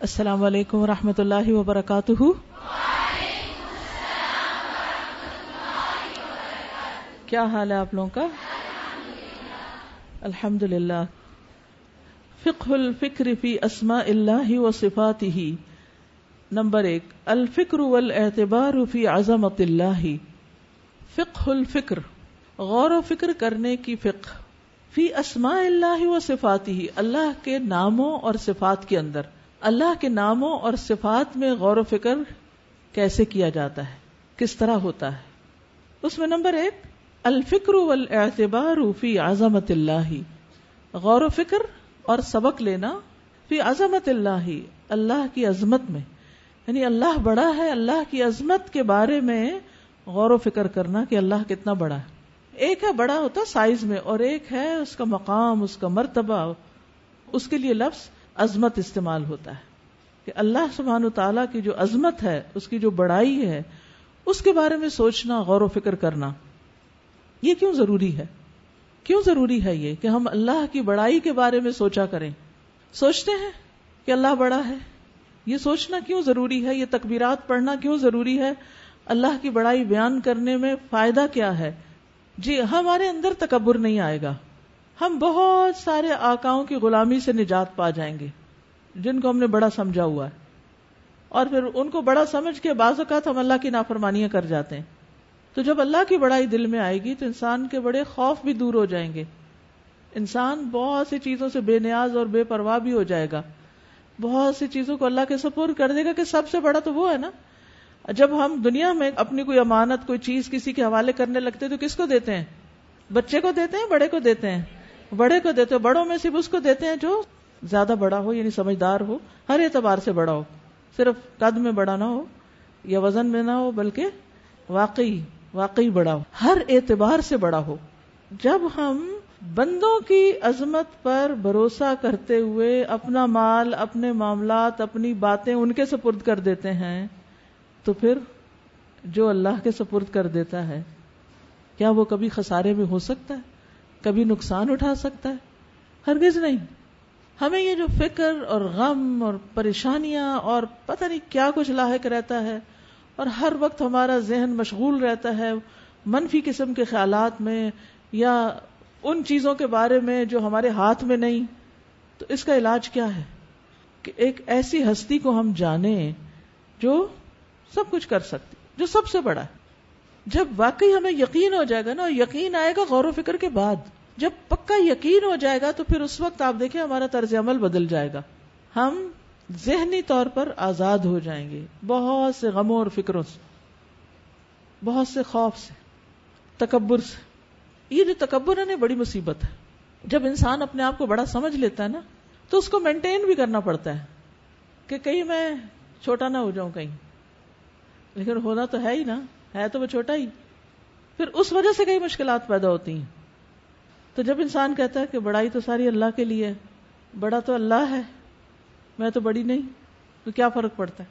السلام علیکم ورحمۃ اللہ وبرکاتہ۔ کیا حال ہے آپ لوگوں کا؟ الحمد للہ فقہ الفکر فی اسماء اللہ و صفات ہی نمبر ایک، الفکر والاعتبار فی عظمت اللہ۔ فقہ الفکر، غور و فکر کرنے کی فقہ۔ فی اسماء اللہ و صفات ہی اللہ کے ناموں اور صفات کے اندر۔ اللہ کے ناموں اور صفات میں غور و فکر کیسے کیا جاتا ہے؟ کس طرح ہوتا ہے؟ اس میں نمبر ایک، الفکر والاعتبار فی عظمت اللہ۔ غور و فکر اور سبق لینا فی عظمت اللہ اللہ کی عظمت میں۔ یعنی اللہ بڑا ہے، اللہ کی عظمت کے بارے میں غور و فکر کرنا کہ اللہ کتنا بڑا ہے۔ ایک ہے بڑا ہوتا سائز میں اور ایک ہے اس کا مقام، اس کا مرتبہ، اس کے لیے لفظ۔ عظمت استعمال ہوتا ہے کہ اللہ سبحان و تعالیٰ کی جو عظمت ہے، اس کی جو بڑائی ہے، اس کے بارے میں سوچنا، غور و فکر کرنا، یہ کیوں ضروری ہے؟ کیوں ضروری ہے یہ کہ ہم اللہ کی بڑائی کے بارے میں سوچا کریں؟ سوچتے ہیں کہ اللہ بڑا ہے؟ یہ سوچنا کیوں ضروری ہے؟ یہ تکبیرات پڑھنا کیوں ضروری ہے؟ اللہ کی بڑائی بیان کرنے میں فائدہ کیا ہے؟ جی ہمارے اندر تکبر نہیں آئے گا۔ ہم بہت سارے آکاؤں کی غلامی سے نجات پا جائیں گے، جن کو ہم نے بڑا سمجھا ہوا ہے۔ اور پھر ان کو بڑا سمجھ کے بعض اوقات ہم اللہ کی نافرمانیاں کر جاتے ہیں۔ تو جب اللہ کی بڑائی دل میں آئے گی تو انسان کے بڑے خوف بھی دور ہو جائیں گے۔ انسان بہت سی چیزوں سے بے نیاز اور بے پرواہ بھی ہو جائے گا۔ بہت سی چیزوں کو اللہ کے سپور کر دے گا کہ سب سے بڑا تو وہ ہے نا۔ جب ہم دنیا میں اپنی کوئی امانت، کوئی چیز کسی کے حوالے کرنے لگتے تو کس کو دیتے ہیں؟ بچے کو دیتے ہیں، بڑے کو دیتے ہیں؟ بڑے کو دیتے ہیں بڑوں میں صرف اس کو دیتے ہیں جو زیادہ بڑا ہو یعنی سمجھدار ہو، ہر اعتبار سے بڑا ہو۔ صرف قد میں بڑا نہ ہو یا وزن میں نہ ہو، بلکہ واقعی واقعی بڑا ہو۔ ہر اعتبار سے بڑا ہو۔ جب ہم بندوں کی عظمت پر بھروسہ کرتے ہوئے اپنا مال، اپنے معاملات، اپنی باتیں ان کے سپرد کر دیتے ہیں، تو پھر جو اللہ کے سپرد کر دیتا ہے، کیا وہ کبھی خسارے میں ہو سکتا ہے؟ کبھی نقصان اٹھا سکتا ہے؟ ہرگز نہیں۔ ہمیں یہ جو فکر اور غم اور پریشانیاں اور پتہ نہیں کیا کچھ لاحق رہتا ہے، اور ہر وقت ہمارا ذہن مشغول رہتا ہے منفی قسم کے خیالات میں یا ان چیزوں کے بارے میں جو ہمارے ہاتھ میں نہیں۔ تو اس کا علاج کیا ہے؟ کہ ایک ایسی ہستی کو ہم جانیں جو سب کچھ کر سکتی، جو سب سے بڑا ہے۔ جب واقعی ہمیں یقین ہو جائے گا نا یقین آئے گا غور و فکر کے بعد، جب پکا یقین ہو جائے گا تو پھر اس وقت آپ دیکھیں ہمارا طرز عمل بدل جائے گا۔ ہم ذہنی طور پر آزاد ہو جائیں گے۔ بہت سے غموں اور فکروں سے، بہت سے خوف سے، تکبر سے۔ یہ جو تکبر ہے نا بڑی مصیبت ہے۔ جب انسان اپنے آپ کو بڑا سمجھ لیتا ہے نا، تو اس کو مینٹین بھی کرنا پڑتا ہے کہ کہیں میں چھوٹا نہ ہو جاؤں کہیں۔ لیکن ہونا تو ہے ہی نا۔ ہے تو وہ چھوٹا ہی۔ پھر اس وجہ سے کئی مشکلات پیدا ہوتی ہیں۔ تو جب انسان کہتا ہے کہ بڑائی تو ساری اللہ کے لیے بڑا تو اللہ ہے، میں تو بڑی نہیں، تو کیا فرق پڑتا ہے؟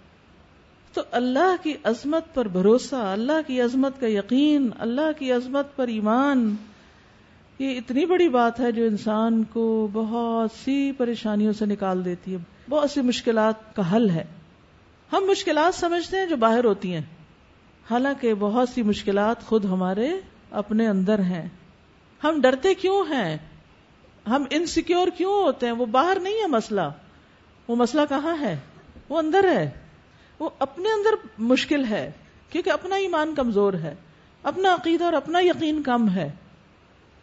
تو اللہ کی عظمت پر بھروسہ، اللہ کی عظمت کا یقین، اللہ کی عظمت پر ایمان، یہ اتنی بڑی بات ہے جو انسان کو بہت سی پریشانیوں سے نکال دیتی ہے۔ بہت سی مشکلات کا حل ہے۔ ہم مشکلات سمجھتے ہیں جو باہر ہوتی ہیں۔ حالانکہ بہت سی مشکلات خود ہمارے اپنے اندر ہیں۔ ہم ڈرتے کیوں ہیں؟ ہم انسیکیور کیوں ہوتے ہیں؟ وہ باہر نہیں ہے مسئلہ۔ وہ مسئلہ کہاں ہے؟ وہ اندر ہے۔ وہ اپنے اندر مشکل ہے، کیونکہ اپنا ایمان کمزور ہے۔ اپنا عقیدہ اور اپنا یقین کم ہے۔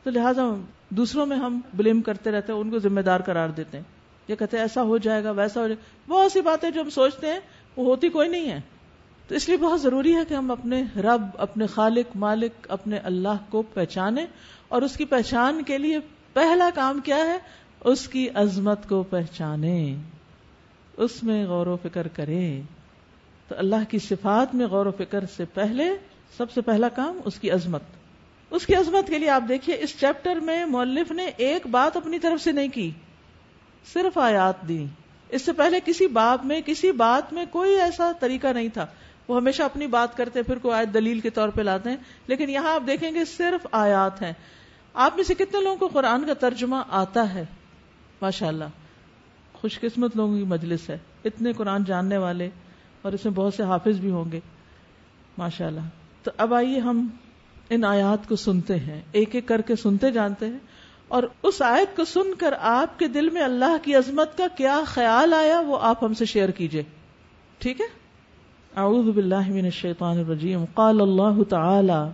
تو لہٰذا دوسروں میں ہم بلیم کرتے رہتے ہیں، ان کو ذمہ دار قرار دیتے ہیں۔ یہ کہتے ہیں، ایسا ہو جائے گا، ویسا ہو جائے گا۔ بہت سی باتیں جو ہم سوچتے ہیں، وہ ہوتی کوئی نہیں ہے۔ تو اس لیے بہت ضروری ہے کہ ہم اپنے رب، اپنے خالق، مالک، اپنے اللہ کو پہچانے اور اس کی پہچان کے لیے پہلا کام کیا ہے؟ اس کی عظمت کو پہچانے اس میں غور و فکر کرے تو اللہ کی صفات میں غور و فکر سے پہلے سب سے پہلا کام اس کی عظمت۔ اس کی عظمت کے لیے آپ دیکھیے، اس چیپٹر میں مولف نے ایک بات اپنی طرف سے نہیں کی، صرف آیات دی اس سے پہلے کسی باب میں، کسی بات میں کوئی ایسا طریقہ نہیں تھا۔ وہ ہمیشہ اپنی بات کرتے پھر کوئی آیت دلیل کے طور پہ لاتے ہیں۔ لیکن یہاں آپ دیکھیں گے صرف آیات ہیں۔ آپ میں سے کتنے لوگوں کو قرآن کا ترجمہ آتا ہے؟ ماشاء اللہ خوش قسمت لوگوں کی مجلس ہے۔ اتنے قرآن جاننے والے اور اس میں بہت سے حافظ بھی ہوں گے۔ ماشاء اللہ تو اب آئیے ہم ان آیات کو سنتے ہیں۔ ایک ایک کر کے سنتے جانتے ہیں۔ اور اس آیت کو سن کر آپ کے دل میں اللہ کی عظمت کا کیا خیال آیا وہ آپ ہم سے شیئر کیجیے۔ ٹھیک ہے؟ اعوذ باللہ من الشیطان الرجیم. قال اللہ تعالی،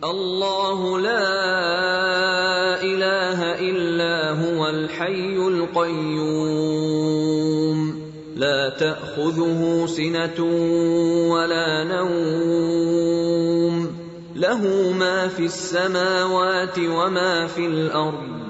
اللہ لا الہ الا هو الحی القیوم. لا تأخذه سنة ولا نوم. له ما في السماوات وما في الأرض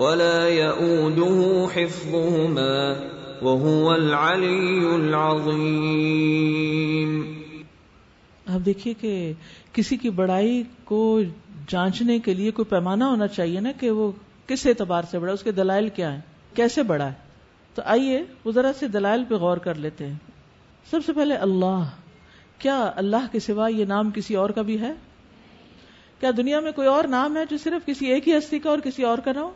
ولا يؤوده حفظهما وهو العلي العظيم۔ اب دیکھیے کہ کسی کی بڑائی کو جانچنے کے لیے کوئی پیمانہ ہونا چاہیے نا کہ وہ کس اعتبار سے بڑا اس کے دلائل کیا ہیں، کیسے بڑا ہے۔ تو آئیے وہ ذرا سے دلائل پہ غور کر لیتے ہیں۔ سب سے پہلے اللہ، کیا اللہ کے سوا یہ نام کسی اور کا بھی ہے؟ کیا دنیا میں کوئی اور نام ہے جو صرف کسی ایک ہی ہستی کا اور کسی اور کا نہ ہو؟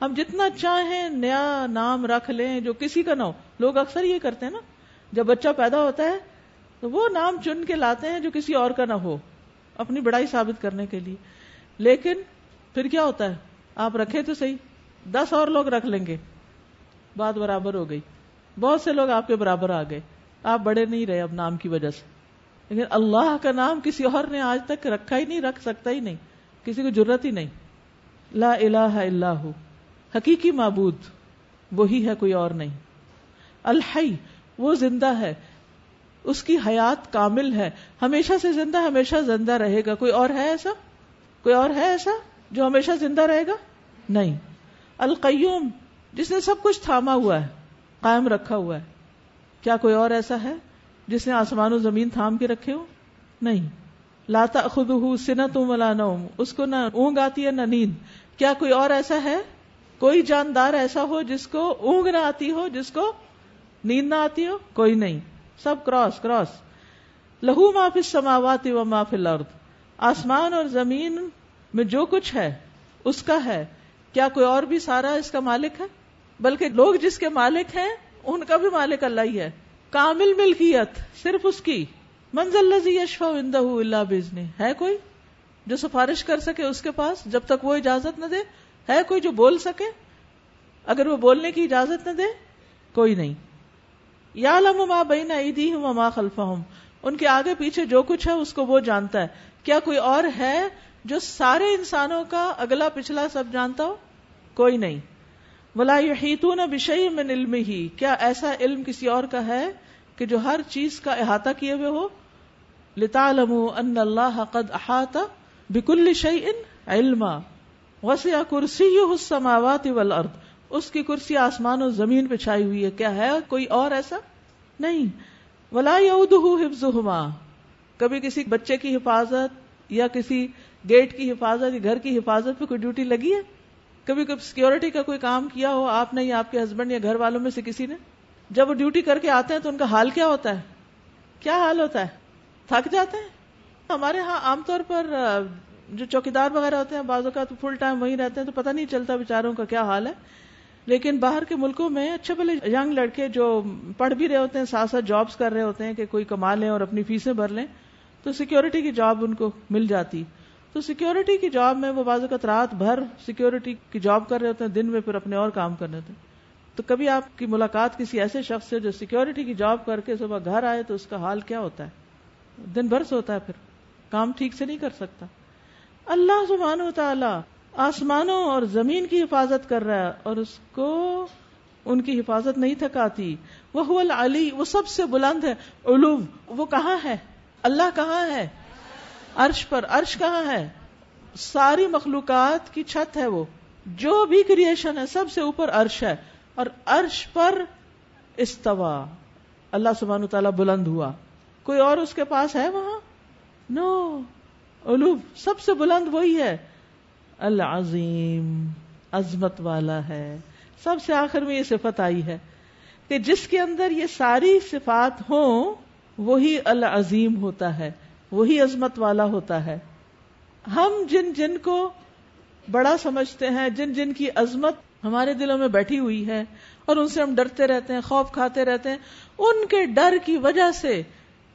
ہم جتنا چاہیں نیا نام رکھ لیں، جو کسی کا نہ ہو۔ لوگ اکثر یہ کرتے ہیں نا، جب بچہ پیدا ہوتا ہے، تو وہ نام چن کے لاتے ہیں جو کسی اور کا نہ ہو، اپنی بڑائی ثابت کرنے کے لیے۔ لیکن پھر کیا ہوتا ہے؟ آپ رکھے تو صحیح، دس اور لوگ رکھ لیں گے۔ بات برابر ہو گئی۔ بہت سے لوگ آپ کے برابر آ گئے۔ آپ بڑے نہیں رہے اب نام کی وجہ سے۔ لیکن اللہ کا نام کسی اور نے آج تک رکھا ہی نہیں، رکھ سکتا ہی نہیں۔ کسی کو ضرورت ہی نہیں۔ لا الہ الا ہو۔ حقیقی معبود، وہی ہے کوئی اور نہیں۔ الحی، وہ زندہ ہے۔ اس کی حیات کامل ہے۔ ہمیشہ سے زندہ، ہمیشہ زندہ رہے گا۔ کوئی اور ہے ایسا؟ کوئی اور ہے ایسا جو ہمیشہ زندہ رہے گا؟ نہیں۔ القیوم، جس نے سب کچھ تھاما ہوا ہے، قائم رکھا ہوا ہے۔ کیا کوئی اور ایسا ہے جس نے آسمان و زمین تھام کے رکھے ہو نہیں۔ لاتا خود سنا تم نوم۔ اس کو نہ اونگ آتی ہے، نہ نیند۔ کیا کوئی اور ایسا ہے کوئی جاندار ایسا ہو جس کو اونگ نہ آتی ہو، جس کو نیند نہ آتی ہو، کوئی نہیں۔ سب کراس کراس۔ لہو ما فی السماوات و ما فی الارض۔ آسمان اور زمین میں جو کچھ ہے، اس کا ہے۔ کیا کوئی اور بھی سارا اس کا مالک ہے؟ بلکہ لوگ جس کے مالک ہیں، ان کا بھی مالک اللہ ہی ہے۔ کامل ملکیت صرف اس کی۔ منزل لذی یشفا اندہ اللہ بزنی ہے کوئی جو سفارش کر سکے اس کے پاس جب تک وہ اجازت نہ دے؟ ہے کوئی جو بول سکے؟ اگر وہ بولنے کی اجازت نہ دے، کوئی نہیں۔ یا لم ماں عیدی ہوں ماں خلفا ہوں ان کے آگے پیچھے جو کچھ ہے، اس کو وہ جانتا ہے۔ کیا کوئی اور ہے جو سارے انسانوں کا اگلا پچھلا سب جانتا ہو؟ کوئی نہیں۔ بلا یحیطون بشیء من علم ہی کیا ایسا علم کسی اور کا ہے کہ جو ہر چیز کا احاطہ کیے ہوئے ہو؟ لتعلموا ان اللہ قد احاط بكل شيء علما۔ وسیع کرسی السماوات والارض۔ اس کی کرسی آسمان و زمین پہ چھائی ہوئی ہے۔ کیا ہے؟ کوئی اور ایسا؟ نہیں۔ ولا حفظهما کبھی کسی بچے کی حفاظت یا کسی گیٹ کی حفاظت یا گھر کی حفاظت پہ کوئی ڈیوٹی لگی ہے؟ کبھی کبھی سیکورٹی کا کوئی کام کیا ہو؟ آپ نے یا آپ کے ہسبینڈ یا گھر والوں میں سے کسی نے؟ جب وہ ڈیوٹی کر کے آتے ہیں تو ان کا حال کیا ہوتا ہے؟ کیا حال ہوتا ہے؟ تھک جاتے ہیں؟ ہمارے ہاں عام طور پر جو چوکیدار وغیرہ ہوتے ہیں، بعض اوقات فل ٹائم وہیں رہتے ہیں تو پتہ نہیں چلتا بےچاروں کا کیا حال ہے۔ لیکن باہر کے ملکوں میں اچھے بھلے ینگ لڑکے جو پڑھ بھی رہے ہوتے ہیں، ساتھ ساتھ جابس کر رہے ہوتے ہیں کہ کوئی کما لیں اور اپنی فیسیں بھر لیں، تو سیکورٹی کی جاب ان کو مل جاتی۔ تو سیکورٹی کی جاب میں وہ بعض اوقات رات بھر سیکورٹی کی جاب کر رہے ہوتے ہیں، دن میں پھر اپنے اور کام کرنے ہوتے ہیں۔ تو کبھی آپ کی ملاقات کسی ایسے شخص سے جو سیکورٹی کی جاب کر کے صبح گھر آئے تو اس کا حال کیا ہوتا ہے؟ دن بھر سے ہوتا ہے پھر، کام ٹھیک سے نہیں کر سکتا۔ اللہ سبحانہ و تعالی آسمانوں اور زمین کی حفاظت کر رہا ہے اور اس کو ان کی حفاظت نہیں تھکاتی۔ وہ العلی، وہ سب سے بلند ہے۔ علو، وہ کہاں ہے؟ اللہ کہاں ہے؟ عرش پر۔ عرش کہاں ہے؟ ساری مخلوقات کی چھت ہے وہ۔ جو بھی کریشن ہے، سب سے اوپر عرش ہے۔ اور عرش پر استوا۔ اللہ سبحانہ تعالیٰ بلند ہوا۔ کوئی اور اس کے پاس ہے وہاں؟ نو علو سب سے بلند وہی ہے۔ العظیم، عظمت والا ہے۔ سب سے آخر میں یہ صفت آئی ہے کہ جس کے اندر یہ ساری صفات ہوں، وہی العظیم ہوتا ہے، وہی عظمت والا ہوتا ہے۔ ہم جن جن کو بڑا سمجھتے ہیں، جن جن کی عظمت ہمارے دلوں میں بیٹھی ہوئی ہے اور ان سے ہم ڈرتے رہتے ہیں، خوف کھاتے رہتے ہیں، ان کے ڈر کی وجہ سے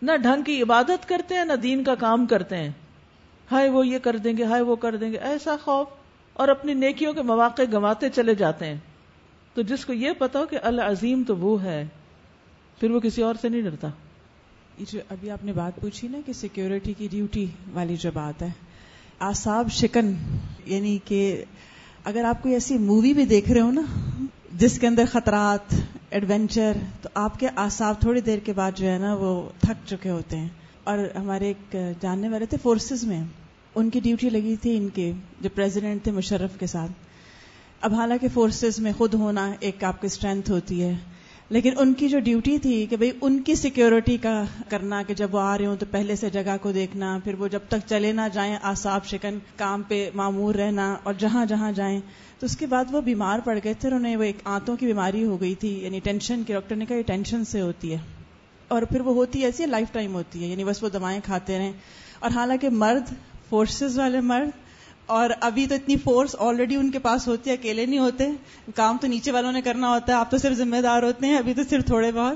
نہ ڈھنگ کی عبادت کرتے ہیں، نہ دین کا کام کرتے ہیں۔ ہائے وہ یہ کر دیں گے، ہائے وہ کر دیں گے۔ ایسا خوف۔ اور اپنی نیکیوں کے مواقع گنواتے چلے جاتے ہیں۔ تو جس کو یہ پتا ہو کہ العظیم تو وہ ہے، پھر وہ کسی اور سے نہیں ڈرتا۔ یہ جو ابھی آپ نے بات پوچھی نا کہ سیکیورٹی کی ڈیوٹی والی جو بات ہے آساب شکن یعنی کہ اگر آپ کوئی ایسی مووی بھی دیکھ رہے ہو نا، جس کے اندر خطرات ایڈونچر تو آپ کے آساب تھوڑی دیر کے بعد جو ہے نا وہ تھک چکے ہوتے ہیں۔ اور ہمارے ایک جاننے والے تھے فورسز میں، ان کی ڈیوٹی لگی تھی ان کے، جو پریزیڈنٹ تھے مشرف کے ساتھ۔ اب حالانکہ فورسز میں خود ہونا ایک آپ کی اسٹرینتھ ہوتی ہے، لیکن ان کی جو ڈیوٹی تھی کہ بھئی ان کی سیکیورٹی کا کرنا کہ جب وہ آ رہے ہوں تو پہلے سے جگہ کو دیکھنا، پھر وہ جب تک چلے نہ جائیں آساب شکن کام پہ معمور رہنا اور جہاں جہاں جائیں، تو اس کے بعد وہ بیمار پڑ گئے تھے انہیں وہ ایک آنتوں کی بیماری ہو گئی تھی یعنی ٹینشن کی، ڈاکٹر نے کہا یہ ٹینشن سے ہوتی ہے۔ اور پھر وہ ہوتی ایسی ہے لائف ٹائم ہوتی ہے یعنی بس وہ دوائیں کھاتے رہیں۔ اور حالانکہ مرد فورسز والے مرد اور ابھی تو اتنی فورس آلریڈی ان کے پاس ہوتی ہے اکیلے نہیں ہوتے۔ کام تو نیچے والوں نے کرنا ہوتا ہے آپ تو صرف ذمہ دار ہوتے ہیں ابھی تو صرف تھوڑے بہت۔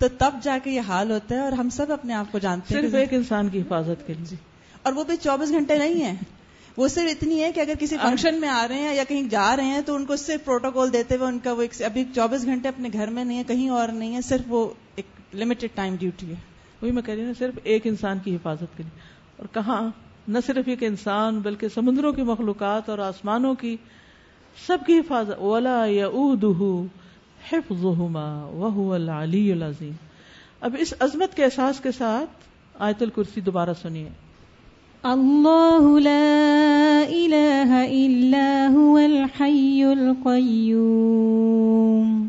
تو تب جا کے یہ حال ہوتا ہے اور ہم سب اپنے آپ کو جانتے ہیں صرف ایک انسان کی حفاظت کے لیے۔ اور وہ بھی چوبیس گھنٹے نہیں ہے وہ صرف اتنی ہے کہ اگر کسی فنکشن میں آ رہے ہیں یا کہیں جا رہے ہیں تو ان کو صرف پروٹوکول دیتے ہوئے ان کا وہ ابھی چوبیس گھنٹے اپنے گھر میں نہیں ہے کہیں اور نہیں ہے صرف وہ ایک لمیٹڈ ٹائم ڈیوٹی ہے۔ وہی میں کہہ رہی ہوں صرف ایک انسان کی حفاظت کے لیے۔ اور کہاں؟ نہ صرف ایک انسان، بلکہ سمندروں کی مخلوقات اور آسمانوں کی سب کی حفاظت۔ ولا یا حفظ وہ العلی العظیم اب اس عظمت کے احساس کے ساتھ آیت الکرسی دوبارہ سنیے۔ اللہ لا الہ الا هو الحی القیوم۔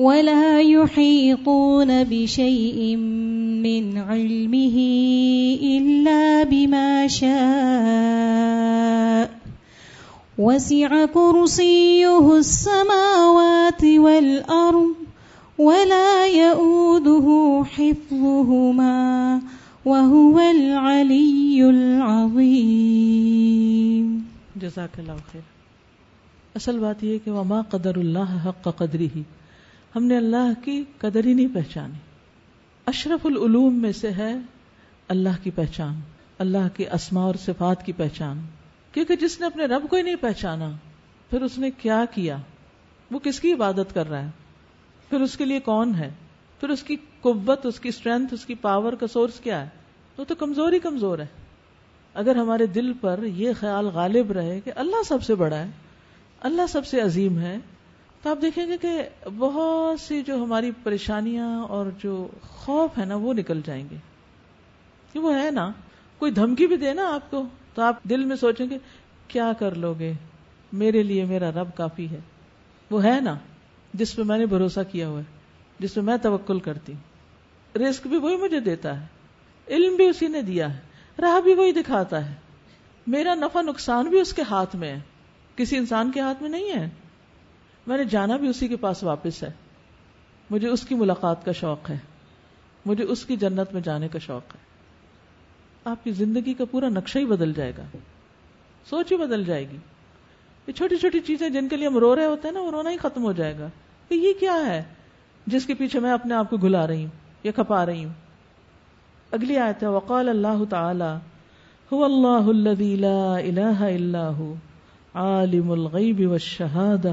ولا يحيطون بشيء من علمه إلا بما شاء وسع كرسيه السماوات والأرض ولا يؤوده حفظهما وهو العلي العظيم جزاك الله خير اصل بات یہ کہ وما قدر اللہ حق قدری ہی ہم نے اللہ کی قدر ہی نہیں پہچانی۔ اشرف العلوم میں سے ہے اللہ کی پہچان، اللہ کی اسماء اور صفات کی پہچان۔ کیونکہ جس نے اپنے رب کو ہی نہیں پہچانا، پھر اس نے کیا کیا؟ وہ کس کی عبادت کر رہا ہے؟ پھر اس کے لیے کون ہے؟ پھر اس کی قوت، اس کی اسٹرینتھ اس کی پاور کا سورس کیا ہے؟ وہ تو کمزور ہی کمزور ہے۔ اگر ہمارے دل پر یہ خیال غالب رہے کہ اللہ سب سے بڑا ہے، اللہ سب سے عظیم ہے تو آپ دیکھیں گے کہ بہت سی جو ہماری پریشانیاں اور جو خوف ہے نا وہ نکل جائیں گے۔ کہ وہ ہے نا، کوئی دھمکی بھی دے نا آپ کو، تو آپ دل میں سوچیں گے، کیا کر لو گے؟ میرے لیے میرا رب کافی ہے۔ وہ ہے نا، جس پہ میں نے بھروسہ کیا ہوا ہے، جس پہ میں توکل کرتی ہوں۔ رسک بھی وہی مجھے دیتا ہے، علم بھی اسی نے دیا ہے، راہ بھی وہی دکھاتا ہے۔ میرا نفع نقصان بھی اس کے ہاتھ میں ہے۔ کسی انسان کے ہاتھ میں نہیں ہے۔ میں نے جانا بھی اسی کے پاس واپس ہے۔ مجھے اس کی ملاقات کا شوق ہے۔ مجھے اس کی جنت میں جانے کا شوق ہے۔ آپ کی زندگی کا پورا نقشہ ہی بدل جائے گا۔ سوچ ہی بدل جائے گی۔ یہ چھوٹی چھوٹی چیزیں جن کے لیے ہم رو رہے ہوتے ہیں نا، وہ رونا ہی ختم ہو جائے گا۔ کہ یہ کیا ہے؟ جس کے پیچھے میں اپنے آپ کو گلا رہی ہوں یا کھپا رہی ہوں۔ اگلی آیت ہے، وقال اللہ تعالی هو اللہ الذي لا الہ الا هو، عالم الغیب والشہادہ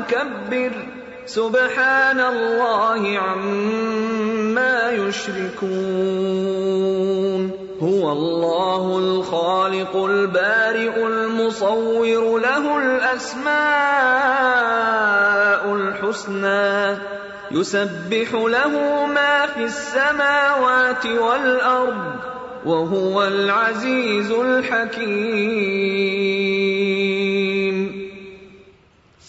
المتكبر سبحان الله عما يشركون. هو الله الخالق البارئ المصور له الاسماء الحسنى. يسبح له ما في السماوات والارض وهو العزيز الحكيم.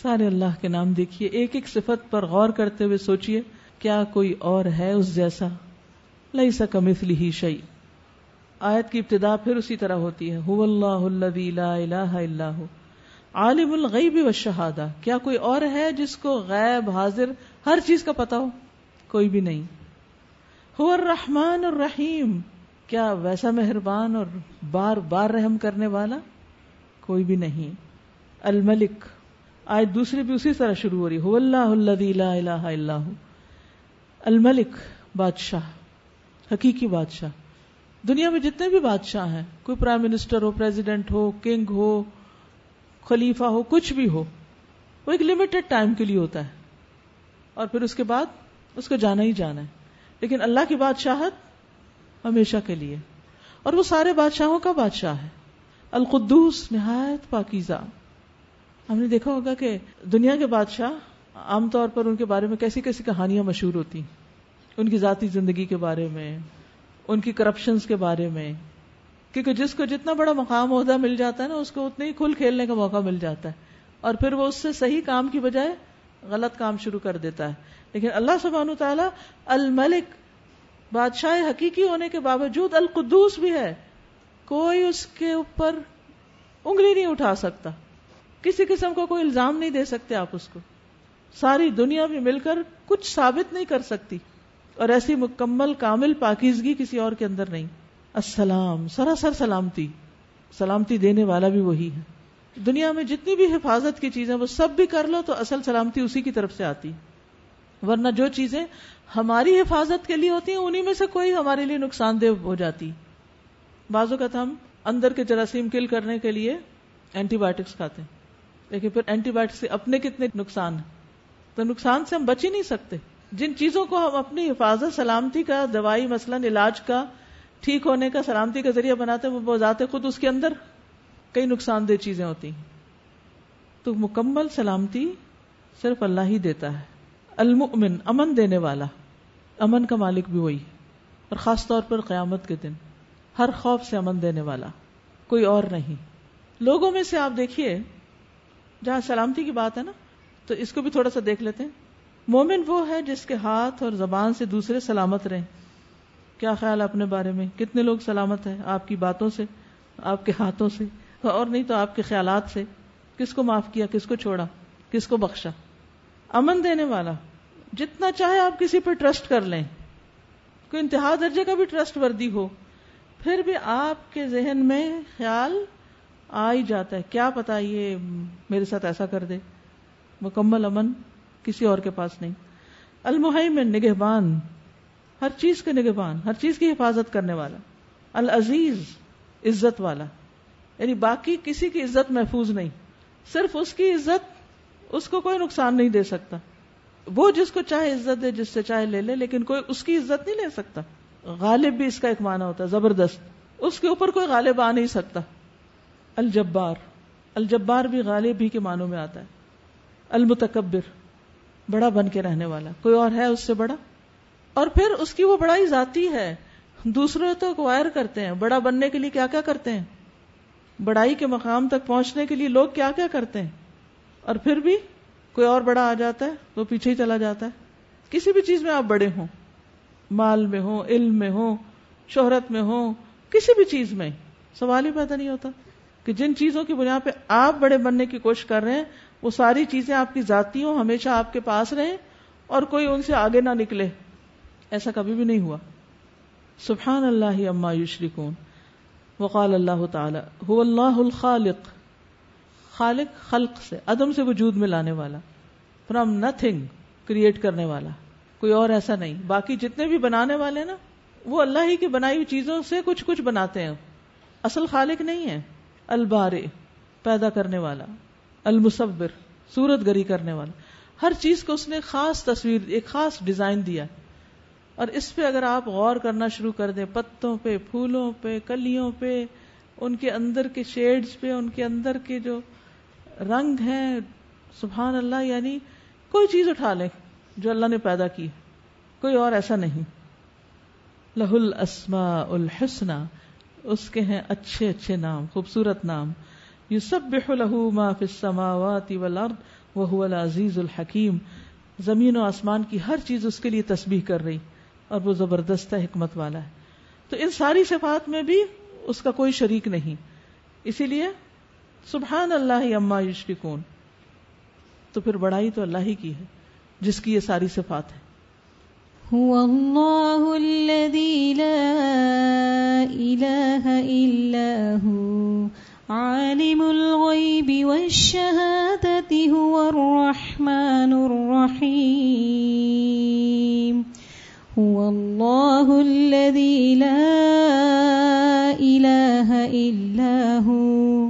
سارے اللہ کے نام دیکھیے، ایک ایک صفت پر غور کرتے ہوئے سوچئے، کیا کوئی اور ہے اس جیسا؟ لئی سا کمثلی ہی شعی آیت کی ابتدا پھر اسی طرح ہوتی ہے هو اللہ لا الہ الا ہو۔ عالم الغیب والشہادہ۔ کیا کوئی اور ہے جس کو غیب، حاضر، ہر چیز کا پتا ہو؟ کوئی بھی نہیں۔ هو الرحمن الرحیم۔ کیا ویسا مہربان اور بار بار رحم کرنے والا؟ کوئی بھی نہیں۔ الملک۔ آج دوسری بھی اسی طرح شروع ہو رہی ہو اللہ الذی لا الہ الا ہو۔ الملک بادشاہ، حقیقی بادشاہ۔ دنیا میں جتنے بھی بادشاہ ہیں، کوئی پرائم منسٹر ہو پریزیڈنٹ ہو کنگ ہو، خلیفہ ہو، کچھ بھی ہو، وہ ایک لمیٹڈ ٹائم کے لیے ہوتا ہے۔ اور پھر اس کے بعد اس کو جانا ہی جانا ہے۔ لیکن اللہ کی بادشاہت ہمیشہ کے لیے۔ اور وہ سارے بادشاہوں کا بادشاہ ہے۔ القدوس نہایت پاکیزہ۔ ہم نے دیکھا ہوگا کہ دنیا کے بادشاہ عام طور پر ان کے بارے میں کیسی کیسی کہانیاں مشہور ہوتی ان کی ذاتی زندگی کے بارے میں، ان کی کرپشن کے بارے میں۔ کیونکہ جس کو جتنا بڑا مقام عہدہ مل جاتا ہے نا، اس کو اتنے ہی کھل کھیلنے کا موقع مل جاتا ہے۔ اور پھر وہ اس سے صحیح کام کی بجائے غلط کام شروع کر دیتا ہے۔ لیکن اللہ سبحانہ تعالیٰ الملک، بادشاہ حقیقی ہونے کے باوجود القدوس بھی ہے۔ کوئی اس کے اوپر انگلی نہیں اٹھا سکتا۔ کسی قسم کا کوئی الزام نہیں دے سکتے آپ اس کو۔ ساری دنیا بھی مل کر کچھ ثابت نہیں کر سکتی۔ اور ایسی مکمل کامل پاکیزگی کسی اور کے اندر نہیں۔ السلام، سراسر سلامتی۔ سلامتی دینے والا بھی وہی ہے۔ دنیا میں جتنی بھی حفاظت کی چیزیں وہ سب بھی کر لو تو اصل سلامتی اسی کی طرف سے آتی۔ ورنہ جو چیزیں ہماری حفاظت کے لیے ہوتی ہیں، انہی میں سے کوئی ہمارے لیے نقصان دہ ہو جاتی۔ بعض اوقات ہم اندر کے جراثیم کل کرنے کے لیے اینٹی بایوٹکس کھاتے ہیں۔ لیکن پھر اینٹی بایوٹکس سے اپنے کتنے نقصان ہیں؟ تو نقصان سے ہم بچ ہی نہیں سکتے۔ جن چیزوں کو ہم اپنی حفاظت، سلامتی کا، دوائی مثلا علاج کا، ٹھیک ہونے کا، سلامتی کا ذریعہ بناتے ہیں، وہ بذات خود اس کے اندر کئی نقصان دہ چیزیں ہوتی ہیں۔ تو مکمل سلامتی صرف اللہ ہی دیتا ہے۔ المؤمن، امن دینے والا۔ امن کا مالک بھی وہی۔ اور خاص طور پر قیامت کے دن۔ ہر خوف سے امن دینے والا۔ کوئی اور نہیں۔ لوگوں میں سے آپ دیکھیے جہاں سلامتی کی بات ہے نا، تو اس کو بھی تھوڑا سا دیکھ لیتے ہیں۔ مومن وہ ہے جس کے ہاتھ اور زبان سے دوسرے سلامت رہیں۔ کیا خیال اپنے بارے میں؟ کتنے لوگ سلامت ہیں آپ کی باتوں سے، آپ کے ہاتھوں سے، اور نہیں تو آپ کے خیالات سے؟ کس کو معاف کیا، کس کو چھوڑا، کس کو بخشا؟ امن دینے والا، جتنا چاہے آپ کسی پر ٹرسٹ کر لیں۔ کوئی انتہا درجے کا بھی ٹرسٹ وردی ہو، پھر بھی آپ کے ذہن میں خیال آ ہی جاتا ہے۔ کیا پتا یہ میرے ساتھ ایسا کر دے۔ مکمل امن کسی اور کے پاس نہیں۔ المحیمن نگہبان، ہر چیز کے نگہبان، ہر چیز کی حفاظت کرنے والا۔ العزیز، عزت والا۔ یعنی باقی کسی کی عزت محفوظ نہیں۔ صرف اس کی عزت اس کو کوئی نقصان نہیں دے سکتا۔ وہ جس کو چاہے عزت دے، جس سے چاہے لے لے، لیکن کوئی اس کی عزت نہیں لے سکتا۔ غالب بھی اس کا ایک معنی ہوتا ہے، زبردست۔ اس کے اوپر کوئی غالب آ نہیں سکتا۔ الجبار۔ الجبار بھی غالب ہی کے معنوں میں آتا ہے۔ المتکبر، بڑا بن کے رہنے والا۔ کوئی اور ہے اس سے بڑا؟ اور پھر اس کی وہ بڑائی ذاتی ہے۔ دوسرے تو اکوائر کرتے ہیں۔ بڑا بننے کے لیے کیا کیا کرتے ہیں؟ بڑائی کے مقام تک پہنچنے کے لیے لوگ کیا کیا کرتے ہیں؟ اور پھر بھی کوئی اور بڑا آ جاتا ہے، وہ پیچھے ہی چلا جاتا ہے۔ کسی بھی چیز میں آپ بڑے ہوں، مال میں ہو علم میں ہو شہرت میں ہو کسی بھی چیز میں، سوال ہی پیدا نہیں ہوتا۔ کہ جن چیزوں کی بنیاد پہ آپ بڑے بننے کی کوشش کر رہے ہیں، وہ ساری چیزیں آپ کی ذاتی ہوں ہمیشہ آپ کے پاس رہیں اور کوئی ان سے آگے نہ نکلے۔ ایسا کبھی بھی نہیں ہوا۔ سبحان اللہ اما یشرکون۔ وقال اللہ تعالی، هو اللہ الخالق. خالق خلق سے، عدم سے وجود میں لانے والا۔ فرام نتھنگ کریٹ کرنے والا۔ کوئی اور ایسا نہیں۔ باقی جتنے بھی بنانے والے نا، وہ اللہ ہی کی بنائی ہوئی چیزوں سے کچھ کچھ بناتے ہیں۔ اصل خالق نہیں ہے۔ البار پیدا کرنے والا، المصور، سورت گری کرنے والا۔ ہر چیز کو اس نے خاص تصویر، ایک خاص ڈیزائن دیا۔ اور اس پہ اگر آپ غور کرنا شروع کر دیں، پتوں پہ، پھولوں پہ، کلیوں پہ، ان کے اندر کے شیڈز پہ، ان کے اندر کے جو رنگ ہیں، سبحان اللہ یعنی کوئی چیز اٹھا لیں جو اللہ نے پیدا کی۔ کوئی اور ایسا نہیں۔ لہ الاسماء الحسنہ اس کے ہیں اچھے اچھے نام، خوبصورت نام۔ یو سب ما فی السماوات والارض وهو العزیز الحکیم۔ زمین و آسمان کی ہر چیز اس کے لیے تسبیح کر رہی، اور وہ زبردست حکمت والا ہے۔ تو ان ساری صفات میں بھی اس کا کوئی شریک نہیں۔ اسی لیے سبحان اللہ اما یشرکون۔ تو پھر بڑائی تو اللہ ہی کی ہے، جس کی یہ ساری صفات ہے هو الله الذي لا إله إلا هو. عالم الغيب والشهادة هو الرحمن الرحيم. هو الله الذي لا إله إلا هو.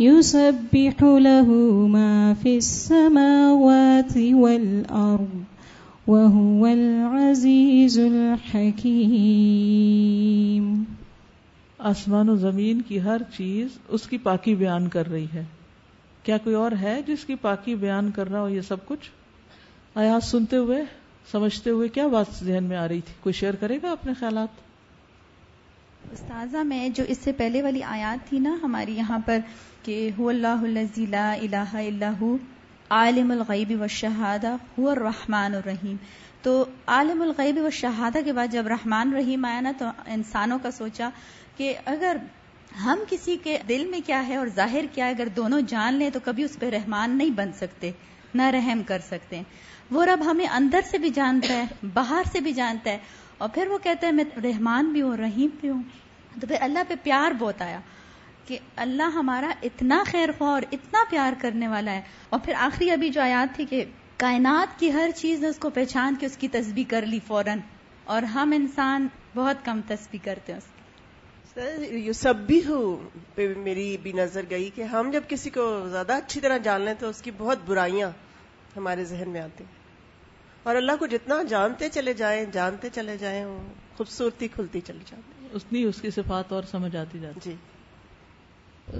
يسبح له ما في السماوات والأرض وهو العزيز الحكيم آسمان و زمین کی ہر چیز اس کی پاکی بیان کر رہی ہے۔ کیا کوئی اور ہے جس کی پاکی بیان کر رہا ہو یہ سب کچھ؟ آیات سنتے ہوئے، سمجھتے ہوئے کیا بات ذہن میں آ رہی تھی؟ کوئی شیئر کرے گا اپنے خیالات؟ استاذہ، میں جو اس سے پہلے والی آیات تھی نا ہماری یہاں پر کہ ہو اللہ لا الہ الا ہو، عالم الغیب و شہادہ ہو الرحمن الرحیم. تو عالم الغیب و شہادہ کے بعد جب رحمان رحیم آیا نا، تو انسانوں کا سوچا کہ اگر ہم کسی کے دل میں کیا ہے اور ظاہر کیا ہے، اگر دونوں جان لیں تو کبھی اس پہ رحمان نہیں بن سکتے، نہ رحم کر سکتے۔ وہ رب ہمیں اندر سے بھی جانتا ہے، باہر سے بھی جانتا ہے۔ اور پھر وہ کہتا ہے، میں رحمان بھی ہوں، رحیم بھی ہوں۔ تو پھر اللہ پہ پیار بہت آیا کہ اللہ ہمارا اتنا خیر خواہ اور اتنا پیار کرنے والا ہے۔ اور پھر آخری ابھی جو آیات تھی کہ کائنات کی ہر چیز نے اس کو پہچان کے اس کی تسبیح کر لی فوراً، اور ہم انسان بہت کم تسبیح کرتے ہیں اس کی۔ سر یہ سب بھی ہوں پہ میری بھی نظر گئی کہ ہم جب کسی کو زیادہ اچھی طرح جان لیں تو اس کی بہت برائیاں ہمارے ذہن میں آتی ہیں۔ اور اللہ کو جتنا جانتے چلے جائیں جانتے چلے جائیں خوبصورتی کھلتی چلی جاتی اتنی اس کی صفات اور سمجھ آتی جاتی جی۔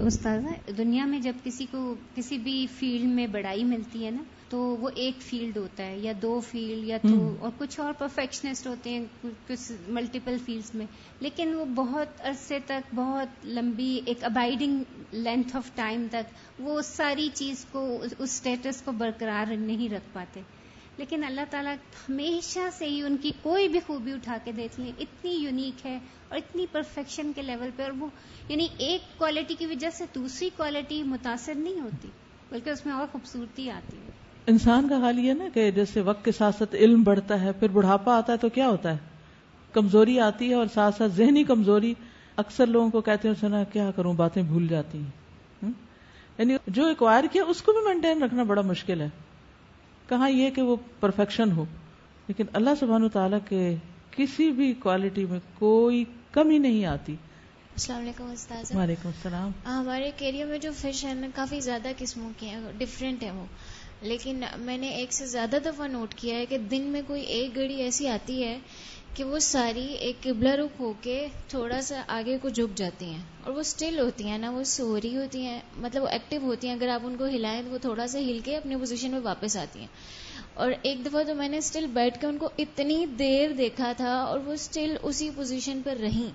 استاذہ دنیا میں جب کسی کو کسی بھی فیلڈ میں بڑائی ملتی ہے نا تو وہ ایک فیلڈ ہوتا ہے یا دو فیلڈ یا تو اور کچھ اور پرفیکشنسٹ ہوتے ہیں کچھ ملٹیپل فیلڈس میں۔ لیکن وہ بہت عرصے تک بہت لمبی ایک ابائڈنگ لینتھ آف ٹائم تک وہ ساری چیز کو اس اسٹیٹس کو برقرار نہیں رکھ پاتے۔ لیکن اللہ تعالیٰ ہمیشہ سے ہی ان کی کوئی بھی خوبی اٹھا کے دیکھ لیں اتنی یونیک ہے اور اتنی پرفیکشن کے لیول پہ اور وہ یعنی ایک کوالٹی کی وجہ سے دوسری کوالٹی متاثر نہیں ہوتی، بلکہ اس میں اور خوبصورتی آتی ہے۔ انسان کا حال یہ نا کہ جیسے وقت کے ساتھ ساتھ علم بڑھتا ہے، پھر بڑھاپا آتا ہے تو کیا ہوتا ہے؟ کمزوری آتی ہے اور ساتھ ساتھ ذہنی کمزوری۔ اکثر لوگوں کو کہتے ہیں سنا کیا کروں؟ باتیں بھول جاتی ہیں۔ یعنی جو ایکوائر کیا، اس کو بھی مینٹین رکھنا بڑا مشکل ہے۔ کہاں یہ کہ وہ پرفیکشن ہو۔ لیکن اللہ سبحان تعالیٰ کے کسی بھی کوالٹی میں کوئی کمی نہیں آتی۔ السلام علیکم استاذ وعلیکم السلام۔ ہمارے کیریئر میں جو فش ہیں کافی زیادہ قسموں کے ہیں ڈفرینٹ ہیں وہ۔ لیکن میں نے ایک سے زیادہ دفعہ نوٹ کیا ہے کہ دن میں کوئی ایک گھڑی ایسی آتی ہے کہ وہ ساری ایک قبلہ رخ ہو کے تھوڑا سا آگے کو جھک جاتی ہیں اور وہ اسٹل ہوتی ہیں نا، وہ سو رہی ہوتی ہیں مطلب وہ ایکٹیو ہوتی ہیں۔ اگر آپ ان کو ہلائیں تو وہ تھوڑا سا ہل کے اپنی پوزیشن میں واپس آتی ہیں۔ اور ایک دفعہ تو میں نے اسٹل بیٹھ کے ان کو اتنی دیر دیکھا تھا اور وہ اسٹل اسی پوزیشن پر رہیں۔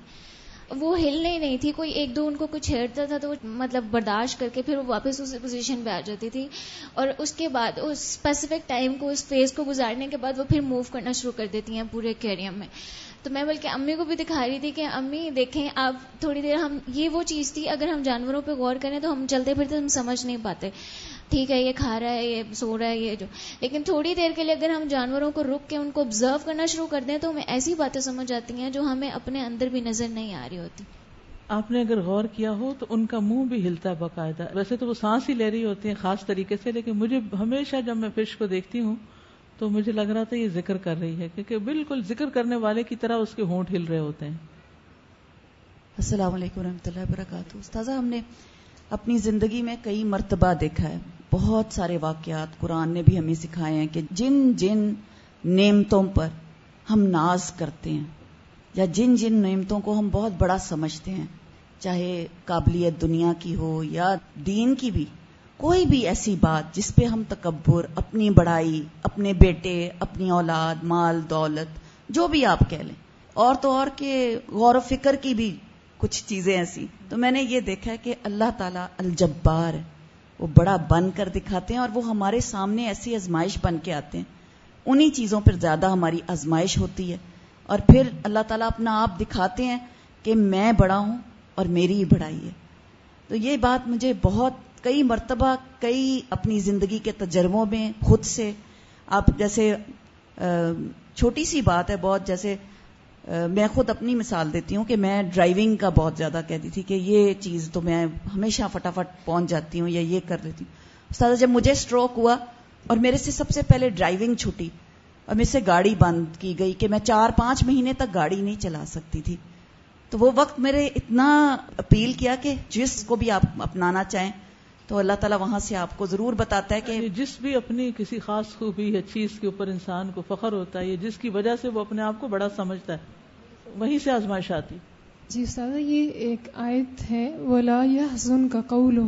وہ ہلنے نہیں تھی، کوئی ایک دو ان کو کچھ ہیرتا تھا تو وہ مطلب برداشت کر کے پھر وہ واپس اسی پوزیشن پہ آ جاتی تھی۔ اور اس کے بعد، اس اسپیسیفک ٹائم کو، اس فیز کو گزارنے کے بعد وہ پھر موو کرنا شروع کر دیتی ہیں پورے کیریم میں۔ تو میں بلکہ امی کو بھی دکھا رہی تھی کہ امی دیکھیں، آپ تھوڑی دیر ہم، یہ وہ چیز تھی، اگر ہم جانوروں پہ غور کریں تو ہم چلتے پھرتے ہم سمجھ نہیں پاتے۔ ٹھیک ہے یہ کھا رہا ہے یہ سو رہا ہے یہ جو۔ لیکن تھوڑی دیر کے لیے اگر ہم جانوروں کو رک کے ان کو آبزرو کرنا شروع کر دیں تو ہمیں ایسی باتیں سمجھ آتی ہیں جو ہمیں اپنے اندر بھی نظر نہیں آ رہی ہوتی۔ آپ نے اگر غور کیا ہو تو ان کا منہ بھی ہلتا ہے باقاعدہ۔ ویسے تو وہ سانس ہی لے رہی ہوتی ہیں خاص طریقے سے لیکن مجھے ہمیشہ جب میں فش کو دیکھتی ہوں تو مجھے لگ رہا تھا یہ ذکر کر رہی ہے کیونکہ بالکل ذکر کرنے والے کی طرح اس کے ہونٹ ہل رہے ہوتے ہیں۔ السلام علیکم ورحمۃ اللہ وبرکاتہ۔ استاذہ ہم نے اپنی زندگی میں کئی مرتبہ دیکھا ہے۔ بہت سارے واقعات قرآن نے بھی ہمیں سکھائے ہیں کہ جن جن نعمتوں پر ہم ناز کرتے ہیں یا جن جن نعمتوں کو ہم بہت بڑا سمجھتے ہیں، چاہے قابلیت دنیا کی ہو یا دین کی بھی، کوئی بھی ایسی بات جس پہ ہم تکبر، اپنی بڑائی، اپنے بیٹے، اپنی اولاد، مال، دولت، جو بھی آپ کہہ لیں، اور تو اور کہ غور و فکر کی بھی کچھ چیزیں ایسی۔ تو میں نے یہ دیکھا ہے کہ اللہ تعالیٰ الجبار ہے۔ وہ بڑا بن کر دکھاتے ہیں اور وہ ہمارے سامنے ایسی آزمائش بن کے آتے ہیں۔ انہی چیزوں پر زیادہ ہماری آزمائش ہوتی ہے۔ اور پھر اللہ تعالیٰ اپنا آپ دکھاتے ہیں کہ میں بڑا ہوں اور میری ہی بڑائی ہے۔ تو یہ بات مجھے بہت کئی مرتبہ کئی اپنی زندگی کے تجربوں میں خود سے آپ جیسے چھوٹی سی بات ہے، بہت جیسے میں خود اپنی مثال دیتی ہوں کہ میں ڈرائیونگ کا بہت زیادہ کہتی تھی کہ یہ چیز تو میں ہمیشہ فٹافٹ پہنچ جاتی ہوں یا یہ کر لیتی ہوں۔ استاد جب مجھے اسٹروک ہوا اور میرے سے سب سے پہلے ڈرائیونگ چھوٹی اور مجھ سے گاڑی بند کی گئی کہ میں چار پانچ مہینے تک گاڑی نہیں چلا سکتی تھی، تو وہ وقت میرے اتنا اپیل کیا کہ جس کو بھی آپ اپنانا چاہیں تو اللہ تعالیٰ وہاں سے آپ کو ضرور بتاتا ہے کہ یعنی جس بھی اپنی کسی خاص خوبی یا چیز کے اوپر انسان کو فخر ہوتا ہے جس کی وجہ سے وہ اپنے آپ کو بڑا سمجھتا ہے وہیں سے آزمائش آتی۔ جی استاد یہ ایک آیت ہے ولا يحزن کا قول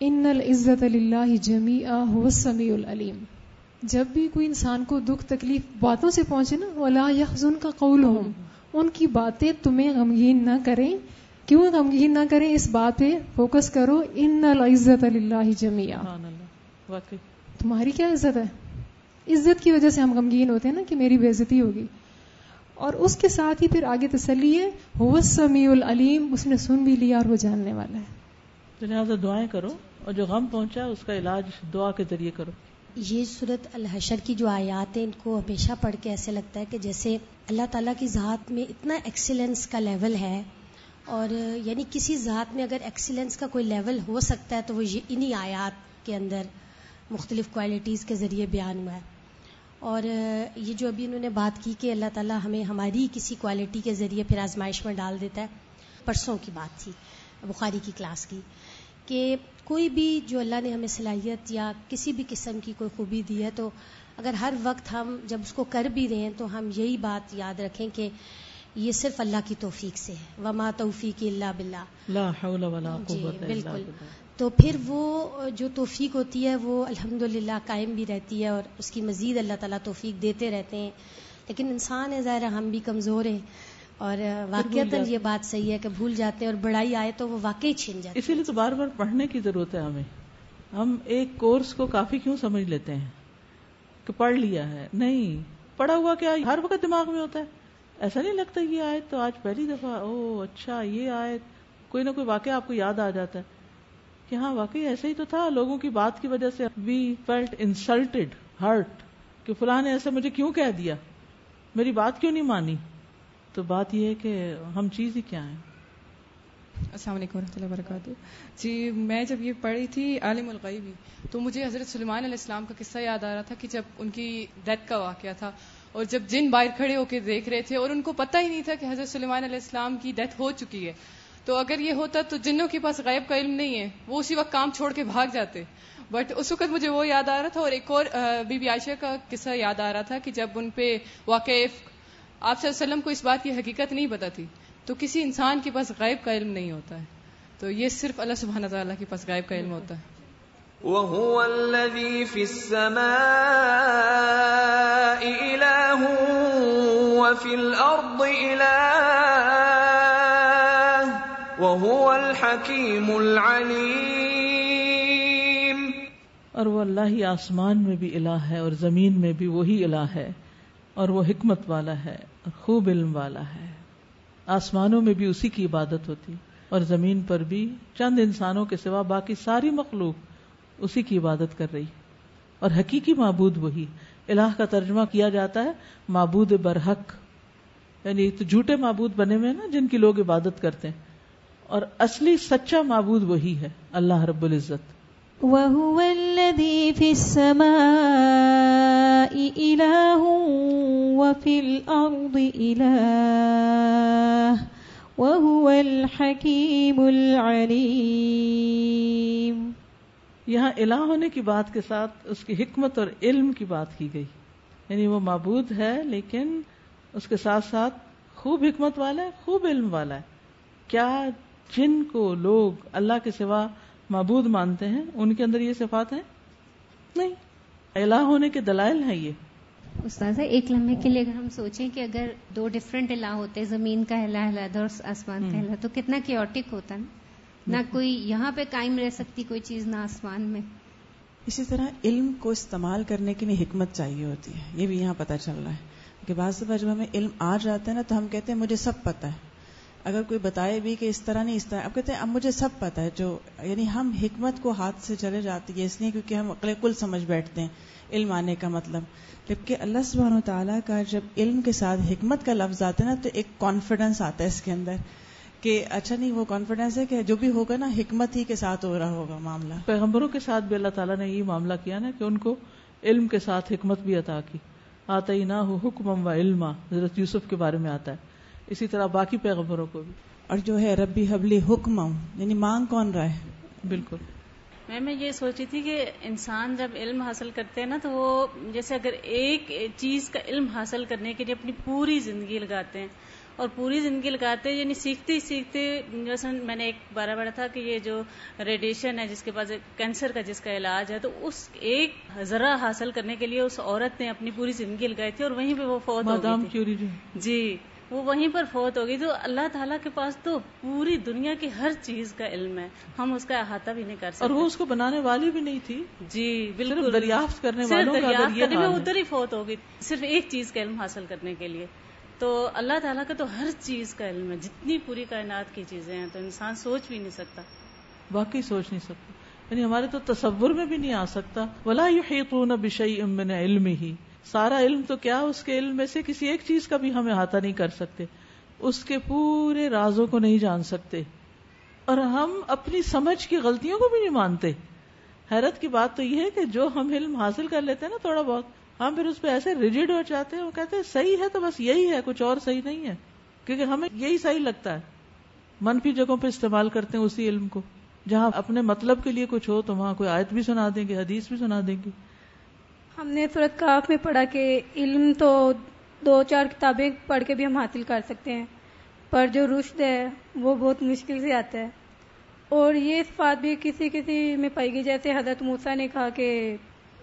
ان العزت اللہ جمی هو السمیع العلیم جب بھی کوئی انسان کو دکھ تکلیف باتوں سے پہنچے نا ولا يحزن کا قول ان کی باتیں تمہیں غمگین نہ کریں۔ کیوں غمگین نہ کریں اس بات پہ فوکس کرو؟ ان العزت اللہ. جمیا تمہاری کیا عزت ہے؟ عزت کی وجہ سے ہم غمگین ہوتے ہیں نا کہ میری بےزتی ہوگی. اور اس کے ساتھ ہی پھر آگے تسلی ہے ہو سمیع العلیم اس نے سن بھی لیا اور وہ جاننے والا ہے. لہٰذا دعائیں کرو اور جو غم پہنچا اس کا علاج دعا کے ذریعے کرو. یہ صورت الحشر کی جو آیات ہیں ان کو ہمیشہ پڑھ کے ایسے لگتا ہے کہ جیسے اللہ تعالیٰ کی ذات میں اتنا ایکسیلنس کا لیول ہے اور یعنی کسی ذات میں اگر ایکسیلنس کا کوئی لیول ہو سکتا ہے تو وہ انہی آیات کے اندر مختلف کوالٹیز کے ذریعے بیان ہوا ہے۔ اور یہ جو ابھی انہوں نے بات کی کہ اللہ تعالیٰ ہمیں ہماری کسی کوالٹی کے ذریعے پھر آزمائش میں ڈال دیتا ہے، پرسوں کی بات تھی، بخاری کی کلاس کی، کہ کوئی بھی جو اللہ نے ہمیں صلاحیت یا کسی بھی قسم کی کوئی خوبی دی ہے تو اگر ہر وقت ہم جب اس کو کر بھی رہے ہیں تو ہم یہی بات یاد رکھیں کہ یہ صرف اللہ کی توفیق سے ہے۔ وما توفیق اللہ بلّہ جی بالکل۔ تو پھر وہ جو توفیق ہوتی ہے وہ الحمد قائم بھی رہتی ہے اور اس کی مزید اللہ تعالیٰ توفیق دیتے رہتے ہیں۔ لیکن انسان ہے ظاہر ہم بھی کمزور ہیں۔ اور واقعات یہ بات صحیح ہے کہ بھول جاتے ہیں اور بڑائی آئے تو وہ واقعی چھین جاتے اسی لیے تو بار بار پڑھنے کی ضرورت ہے ہمیں۔ ہم ایک کورس کو کافی کیوں سمجھ لیتے ہیں کہ پڑھ لیا ہے؟ نہیں پڑھا ہوا کیا ہر وقت دماغ میں ہوتا ہے۔ ایسا نہیں لگتا یہ آئے تو آج پہلی دفعہ او اچھا یہ آئے کوئی نہ کوئی واقعہ آپ کو یاد آ جاتا ہے۔ کہ ہاں واقعی ایسا ہی تو تھا، لوگوں کی بات کی وجہ سے وی فیلٹ انسلٹیڈ ہرٹ کہ فلاں نے ایسا مجھے کیوں کہہ دیا؟ میری بات کیوں نہیں مانی؟ تو بات یہ ہے کہ ہم چیز ہی کیا ہیں؟ السلام علیکم ورحمۃ اللہ وبرکاتہ۔ جی میں جب یہ پڑھی تھی عالم الغیبی تو مجھے حضرت سلیمان علیہ السلام کا قصہ یاد آ رہا تھا کہ جب ان کی ڈیتھ کا واقعہ تھا اور جب جن باہر کھڑے ہو کے دیکھ رہے تھے اور ان کو پتہ ہی نہیں تھا کہ حضرت سلیمان علیہ السلام کی ڈیتھ ہو چکی ہے۔ تو اگر یہ ہوتا تو جنوں کے پاس غیب کا علم نہیں ہے۔ وہ اسی وقت کام چھوڑ کے بھاگ جاتے۔ بٹ اس وقت مجھے وہ یاد آ رہا تھا اور ایک اور بی بی عائشہ کا قصہ یاد آ رہا تھا کہ جب ان پہ واقف آپ صلی اللہ علیہ وسلم کو اس بات کی حقیقت نہیں پتا تھی تو کسی انسان کے پاس غائب کا علم نہیں ہوتا ہے۔ تو یہ صرف اللہ سبحانہ تعالیٰ کے پاس غائب کا علم ہوتا ہے۔ وهو الذي في السماء إله وفي الأرض إله وهو الحكيم العليم اور وہ اللہ ہی آسمان میں بھی الہ ہے اور زمین میں بھی وہی الہ ہے اور وہ حکمت والا ہے اور خوب علم والا ہے۔ آسمانوں میں بھی اسی کی عبادت ہوتی اور زمین پر بھی چند انسانوں کے سوا باقی ساری مخلوق اسی کی عبادت کر رہی اور حقیقی معبود وہی۔ الہ کا ترجمہ کیا جاتا ہے، معبود برحق۔ یعنی تو جھوٹے معبود بنے ہوئے نا، جن کی لوگ عبادت کرتے ہیں۔ اور اصلی سچا معبود وہی ہے، اللہ رب العزت۔ وهو الذي في السماء إله وفي الأرض إله وهو الحكيم العليم۔ یہاں الہ ہونے کی بات کے ساتھ اس کی حکمت اور علم کی بات کی گئی۔ یعنی وہ معبود ہے، لیکن اس کے ساتھ ساتھ خوب حکمت والا ہے، خوب علم والا ہے۔ کیا جن کو لوگ اللہ کے سوا معبود مانتے ہیں، ان کے اندر یہ صفات ہیں؟ نہیں۔ الہ ہونے کے دلائل ہیں یہ۔ استاذہ، ایک لمحے کے لیے اگر ہم سوچیں کہ اگر دو ڈفرینٹ الہ ہوتے، زمین کا الہ علیحدہ اور آسمان کا الہ، تو کتنا کیوٹک ہوتا نا؟ نہ کوئی یہاں پہ قائم رہ سکتی کوئی چیز نہ آسمان میں۔ اسی طرح علم کو استعمال کرنے کے لیے حکمت چاہیے ہوتی ہے، یہ بھی یہاں پتہ چل رہا ہے۔ کہ بعض دفعہ جب ہمیں علم آ جاتا ہے نا، تو ہم کہتے ہیں مجھے سب پتہ ہے۔ اگر کوئی بتائے بھی کہ اس طرح نہیں، اس طرح، اب کہتے ہیں اب مجھے سب پتہ ہے، جو یعنی ہم حکمت کو ہاتھ سے چلے جاتے ہیں اس لیے کیونکہ ہم عقل کل سمجھ بیٹھتے ہیں علم آنے کا مطلب۔ جبکہ اللہ سبحانہ و تعالیٰ کا جب علم کے ساتھ حکمت کا لفظ آتا ہے نا، تو ایک کانفیڈنس آتا ہے اس کے اندر۔ کہ اچھا نہیں وہ کانفیڈینس ہے کہ جو بھی ہوگا نا حکمت ہی کے ساتھ ہو رہا ہوگا معاملہ۔ پیغمبروں کے ساتھ بھی اللہ تعالیٰ نے یہ معاملہ کیا نا کہ ان کو علم کے ساتھ حکمت بھی عطا کی۔ آتا ہی نہ ہو حکم و علما حضرت یوسف کے بارے میں آتا ہے۔ اسی طرح باقی پیغمبروں کو بھی۔ اور جو ہے ربی حبلی حکم یعنی مانگ کون رہا ہے؟ بالکل۔ میں میں یہ سوچی تھی کہ انسان جب علم حاصل کرتے ہیں نا تو وہ جیسے اگر ایک چیز کا علم حاصل کرنے کے لیے اپنی پوری زندگی لگاتے ہیں اور پوری زندگی لگاتے ہیں یعنی سیکھتے ہی سیکھتے جیسے میں نے ایک بارہ بڑا تھا کہ یہ جو ریڈیشن ہے جس کے پاس کینسر کا جس کا علاج ہے تو اس ایک ذرا حاصل کرنے کے لیے اس عورت نے اپنی پوری زندگی لگائی تھی اور وہیں پہ وہ فوت ہو گئی تھی۔ جی وہ وہیں پر فوت ہوگی تو اللہ تعالیٰ کے پاس تو پوری دنیا کی ہر چیز کا علم ہے۔ ہم اس کا احاطہ بھی نہیں کر سکتے اور وہ اس کو بنانے والی بھی نہیں تھی۔ جی بالکل۔ دریافت کرنے والوں دریافت کرنے میں ادھر ہی فوت ہوگی صرف ایک چیز کا علم حاصل کرنے کے لیے۔ تو اللہ تعالیٰ کا تو ہر چیز کا علم ہے۔ جتنی پوری کائنات کی چیزیں ہیں تو انسان سوچ بھی نہیں سکتا۔ واقعی سوچ نہیں سکتا۔ یعنی ہمارے تو تصور میں بھی نہیں آ سکتا۔ ولا یحیطون بشیء من علم ہی سارا علم تو کیا اس کے علم میں سے کسی ایک چیز کا بھی ہم احاطہ نہیں کر سکتے۔ اس کے پورے رازوں کو نہیں جان سکتے۔ اور ہم اپنی سمجھ کی غلطیوں کو بھی نہیں مانتے۔ حیرت کی بات تو یہ ہے کہ جو ہم علم حاصل کر لیتے ہیں نا تھوڑا بہت ہم پھر اس پہ ایسے ریجڈ ہو جاتے ہیں، وہ کہتے ہیں صحیح ہے تو بس یہی ہے، کچھ اور صحیح نہیں ہے، کیونکہ ہمیں یہی صحیح لگتا ہے۔ منفی جگہوں پہ استعمال کرتے ہیں اسی علم کو۔ جہاں اپنے مطلب کے لیے کچھ ہو تو وہاں کوئی آیت بھی سنا دیں گے، حدیث بھی سنا دیں گے۔ ہم نے صورت کاف میں پڑھا کہ علم تو دو چار کتابیں پڑھ کے بھی ہم حاصل کر سکتے ہیں، پر جو رشد ہے وہ بہت مشکل سے آتا ہے۔ اور یہ بات بھی کسی کسی میں پائی گئی، جیسے حضرت موسا نے کہا کہ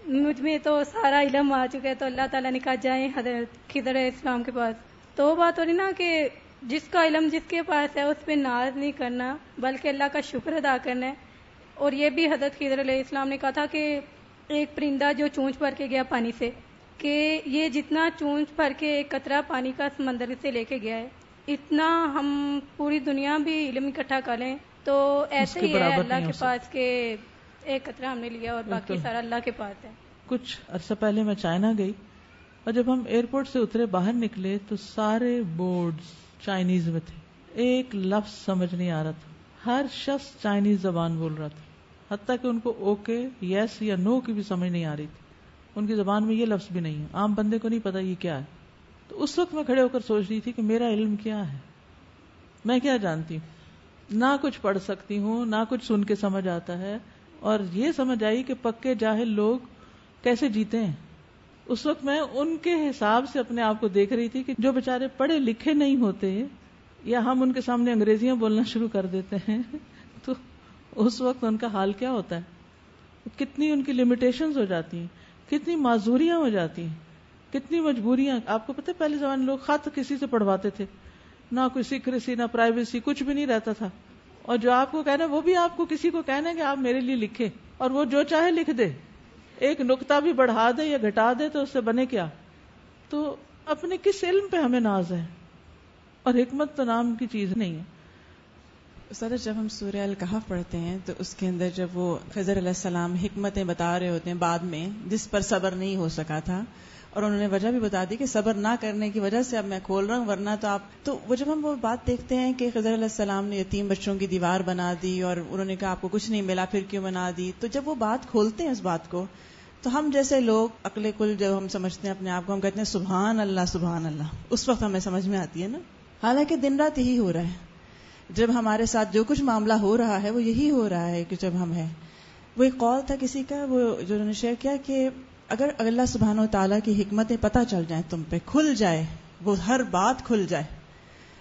مجھ میں تو سارا علم آ چکا ہے تو اللہ تعالیٰ نے کہا جائیں حضرت خضر اسلام کے پاس۔ تو وہ بات ہو رہی نا کہ جس کا علم جس کے پاس ہے اس پہ ناز نہیں کرنا بلکہ اللہ کا شکر ادا کرنا ہے۔ اور یہ بھی حضرت خضر علیہ السلام نے کہا تھا کہ ایک پرندہ جو چونچ بھر کے گیا پانی سے کہ یہ جتنا چونچ بھر کے ایک قطرہ پانی کا سمندر سے لے کے گیا ہے اتنا ہم پوری دنیا بھی علم اکٹھا کر لیں۔ تو ایسے ہی ہے اللہ کے پاس کے ایک قطرہ ہم نے لیا اور باقی سارا اللہ کے پاس ہے۔ کچھ عرصہ پہلے میں چائنا گئی اور جب ہم ایئرپورٹ سے اترے باہر نکلے تو سارے بورڈ چائنیز میں تھے۔ ایک لفظ سمجھ نہیں آ رہا تھا۔ ہر شخص چائنیز زبان بول رہا تھا۔ حتیٰ کہ ان کو اوکے یس یا نو کی بھی سمجھ نہیں آ رہی تھی۔ ان کی زبان میں یہ لفظ بھی نہیں ہے۔ عام بندے کو نہیں پتا یہ کیا ہے۔ تو اس وقت میں کھڑے ہو کر سوچ رہی تھی کہ میرا علم کیا ہے۔ میں کیا جانتی ہوں؟ نہ کچھ پڑھ سکتی ہوں نہ کچھ سن کے سمجھ آتا ہے۔ اور یہ سمجھ آئی کہ پکے جاہل لوگ کیسے جیتے ہیں۔ اس وقت میں ان کے حساب سے اپنے آپ کو دیکھ رہی تھی کہ جو بےچارے پڑھے لکھے نہیں ہوتے یا ہم ان کے سامنے انگریزیاں بولنا شروع کر دیتے ہیں، تو اس وقت ان کا حال کیا ہوتا ہے؟ کتنی ان کی لمیٹیشنز ہو جاتی ہیں، کتنی معذوریاں ہو جاتی ہیں، کتنی مجبوریاں۔ آپ کو پتہ پہلے زمانے لوگ خط کسی سے پڑھواتے تھے، نہ کوئی سیکریسی نہ پرائیویسی کچھ بھی نہیں رہتا تھا۔ اور جو آپ کو کہنا وہ بھی آپ کو کسی کو کہنا ہے کہ آپ میرے لیے لکھے اور وہ جو چاہے لکھ دے۔ ایک نقطہ بھی بڑھا دے یا گھٹا دے تو اس سے بنے کیا؟ تو اپنے کس علم پہ ہمیں ناز ہے؟ اور حکمت تو نام کی چیز نہیں ہے۔ سر، جب ہم سوریہ الکحف پڑھتے ہیں تو اس کے اندر جب وہ خضر علیہ السلام حکمتیں بتا رہے ہوتے ہیں بعد میں، جس پر صبر نہیں ہو سکا تھا اور انہوں نے وجہ بھی بتا دی کہ صبر نہ کرنے کی وجہ سے اب میں کھول رہا ہوں، ورنہ تو آپ تو وہ جب ہم وہ بات دیکھتے ہیں کہ خضر علیہ السلام نے یتیم بچوں کی دیوار بنا دی اور انہوں نے کہا آپ کو کچھ نہیں ملا، پھر کیوں بنا دی؟ تو جب وہ بات کھولتے ہیں اس بات کو، تو ہم جیسے لوگ اکلے کل جب ہم سمجھتے ہیں اپنے آپ کو، ہم کہتے ہیں سبحان اللہ سبحان اللہ۔ اس وقت ہمیں سمجھ میں آتی ہے نا۔ حالانکہ دن رات یہی ہو رہا ہے۔ جب ہمارے ساتھ جو کچھ معاملہ ہو رہا ہے، وہ یہی ہو رہا ہے کہ جب ہم ہیں۔ وہ ایک قول تھا کسی کا، وہ جو انہوں نے شیئر کیا کہ اگر اللہ سبحانہ و تعالیٰ کی حکمتیں پتہ چل جائیں تم پہ، کھل جائے، وہ ہر بات کھل جائے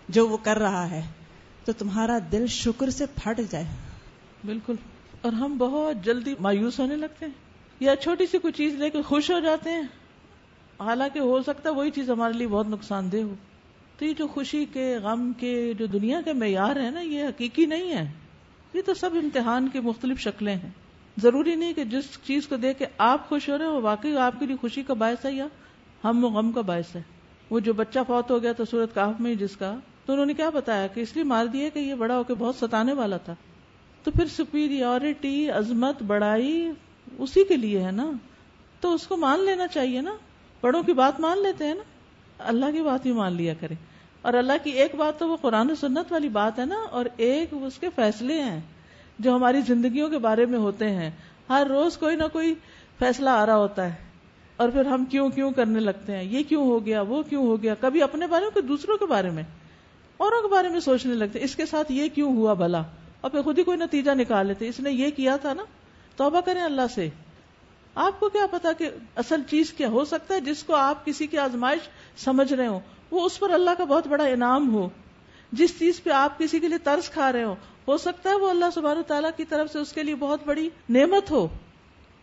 جو وہ کر رہا ہے، تو تمہارا دل شکر سے پھٹ جائے۔ بالکل۔ اور ہم بہت جلدی مایوس ہونے لگتے ہیں یا چھوٹی سی کوئی چیز لے کے خوش ہو جاتے ہیں۔ حالانکہ ہو سکتا ہے وہی چیز ہمارے لیے بہت نقصان دہ ہو۔ تو یہ جو خوشی کے، غم کے، جو دنیا کے معیار ہیں نا، یہ حقیقی نہیں ہے یہ تو سب امتحان کی مختلف شکلیں ہیں۔ ضروری نہیں کہ جس چیز کو دیکھ کے آپ خوش ہو رہے ہیں وہ واقعی آپ کے لیے خوشی کا باعث ہے یا ہم و غم کا باعث ہے؟ وہ جو بچہ فوت ہو گیا تو سورت کاف میں جس کا، تو انہوں نے کیا بتایا کہ اس لیے مار دیا کہ یہ بڑا ہو کے بہت ستانے والا تھا۔ تو پھر سپیریورٹی عظمت، بڑائی اسی کے لیے ہے نا؟ تو اس کو مان لینا چاہیے نا؟ بڑوں کی بات مان لیتے ہیں نا؟ اللہ کی بات ہی مان لیا کرے۔ اور اللہ کی ایک بات تو وہ قرآن و سنت والی بات ہے نا، اور ایک اس کے فیصلے ہیں۔ جو ہماری زندگیوں کے بارے میں ہوتے ہیں۔ ہر روز کوئی نہ کوئی فیصلہ آ رہا ہوتا ہے۔ اور پھر ہم کیوں کیوں کرنے لگتے ہیں؟ یہ کیوں ہو گیا؟ وہ کیوں ہو گیا؟ کبھی اپنے بارے میں دوسروں کے بارے میں۔ اوروں کے بارے میں سوچنے لگتے ہیں، اس کے ساتھ یہ کیوں ہوا بھلا؟ اور پھر خود ہی کوئی نتیجہ نکال لیتے اس نے یہ کیا تھا نا؟ توبہ کریں اللہ سے۔ آپ کو کیا پتا کہ اصل چیز کیا ہو سکتا ہے؟ جس کو آپ کسی کی آزمائش سمجھ رہے ہو وہ اس پر اللہ کا بہت بڑا انعام ہو۔ جس چیز پہ آپ کسی کے لیے ترس کھا رہے ہو ہو سکتا ہے وہ اللہ سبحانہ تعالیٰ کی طرف سے اس کے لیے بہت بڑی نعمت ہو۔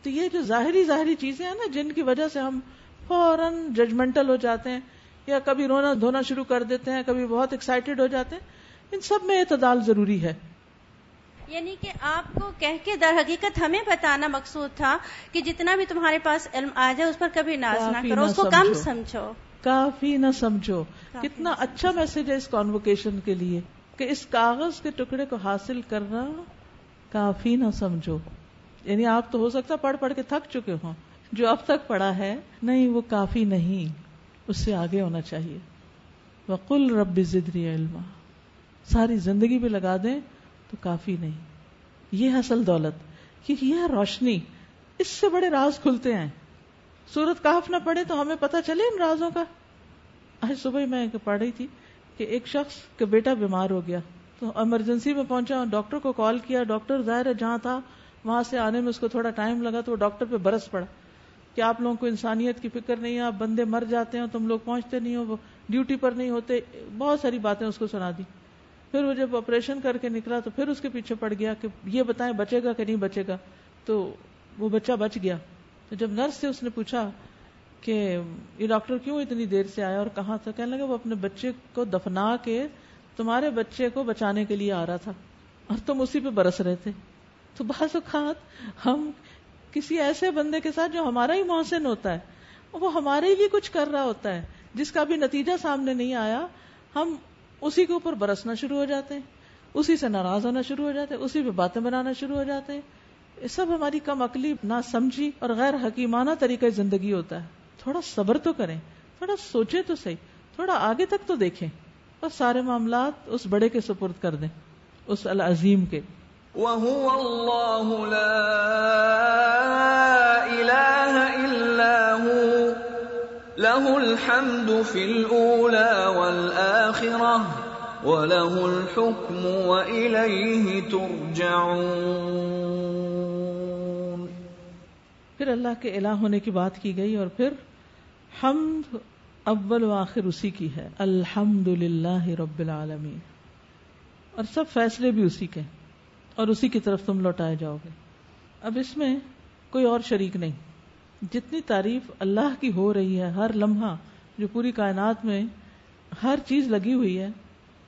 تو یہ جو ظاہری ظاہری چیزیں ہیں نا جن کی وجہ سے ہم فوراً ججمنٹل ہو جاتے ہیں یا کبھی رونا دھونا شروع کر دیتے ہیں کبھی بہت ایکسائٹیڈ ہو جاتے ہیں۔ ان سب میں اعتدال ضروری ہے۔ یعنی کہ آپ کو کہہ کے در حقیقت ہمیں بتانا مقصود تھا کہ جتنا بھی تمہارے پاس علم آ جائے اس پر کبھی ناز نہ کرو اس کو کم سمجھو۔ کافی نہ سمجھو۔ کتنا اچھا میسج ہے اس کانوکیشن کے لیے۔ کہ اس کاغذ کے ٹکڑے کو حاصل کرنا کافی نہ سمجھو۔ یعنی آپ تو ہو سکتا پڑھ پڑھ کے تھک چکے ہوں۔ جو اب تک پڑھا ہے، نہیں، وہ کافی نہیں۔ اس سے آگے ہونا چاہیے۔ وقل رب زدری علما۔ ساری زندگی بھی لگا دیں تو کافی نہیں۔ یہ اصل دولت۔ کیونکہ یہ روشنی۔ اس سے بڑے راز کھلتے ہیں۔ سورت کاف نہ پڑھے تو ہمیں پتہ چلے ان رازوں کا۔ آج صبح میں پڑھ رہی تھی۔ کہ ایک شخص کا بیٹا بیمار ہو گیا تو ایمرجنسی میں پہنچا ڈاکٹر کو کال کیا ڈاکٹر ظاہر ہے جہاں تھا، وہاں سے آنے میں اس کو تھوڑا ٹائم لگا تو وہ ڈاکٹر پہ برس پڑا کہ آپ لوگوں کو انسانیت کی فکر نہیں ہے، آپ بندے مر جاتے ہیں، تم لوگ پہنچتے نہیں ہو، وہ ڈیوٹی پر نہیں ہوتے، بہت ساری باتیں اس کو سنا دی۔ پھر وہ جب آپریشن کر کے نکلا تو پھر اس کے پیچھے پڑ گیا کہ یہ بتائیں بچے گا کہ نہیں بچے گا۔ تو وہ بچہ بچ گیا۔ تو جب نرس سے اس نے پوچھا کہ یہ ڈاکٹر کیوں اتنی دیر سے آیا اور کہاں تھا؟ کہنے لگا وہ اپنے بچے کو دفنا کے تمہارے بچے کو بچانے کے لیے آ رہا تھا اور تم اسی پہ برس رہے تھے۔ تو بعض اوقات ہم کسی ایسے بندے کے ساتھ جو ہمارا ہی محسن ہوتا ہے، وہ ہمارے لیے کچھ کر رہا ہوتا ہے، جس کا بھی نتیجہ سامنے نہیں آیا، ہم اسی کے اوپر برسنا شروع ہو جاتے ہیں، اسی سے ناراض ہونا شروع ہو جاتے ہیں، اسی پہ باتیں بنانا شروع ہو جاتے ہیں۔ یہ سب ہماری کم عقلی نہ سمجھی اور غیر حکیمانہ طریقہ زندگی ہوتا ہے۔ تھوڑا صبر تو کریں تھوڑا سوچیں تو صحیح تھوڑا آگے تک تو دیکھیں۔ اور سارے معاملات اس بڑے کے سپرد کر دیں اس العظیم کے۔ وَهُوَ اللَّهُ لَا إِلَهَ إِلَّا هُوَ لَهُ الْحَمْدُ فِي الْأُولَى وَالْآخِرَةِ وَلَهُ الْحُكْمُ وَإِلَيْهِ تُرْجَعُونَ۔ پھر اللہ کے الہ ہونے کی بات کی گئی اور پھر حمد اول و آخر اسی کی ہے۔ الحمد للہ رب العالمین۔ اور سب فیصلے بھی اسی کے اور اسی کی طرف تم لوٹائے جاؤ گے۔ اب اس میں کوئی اور شریک نہیں۔ جتنی تعریف اللہ کی ہو رہی ہے، ہر لمحہ جو پوری کائنات میں ہر چیز لگی ہوئی ہے،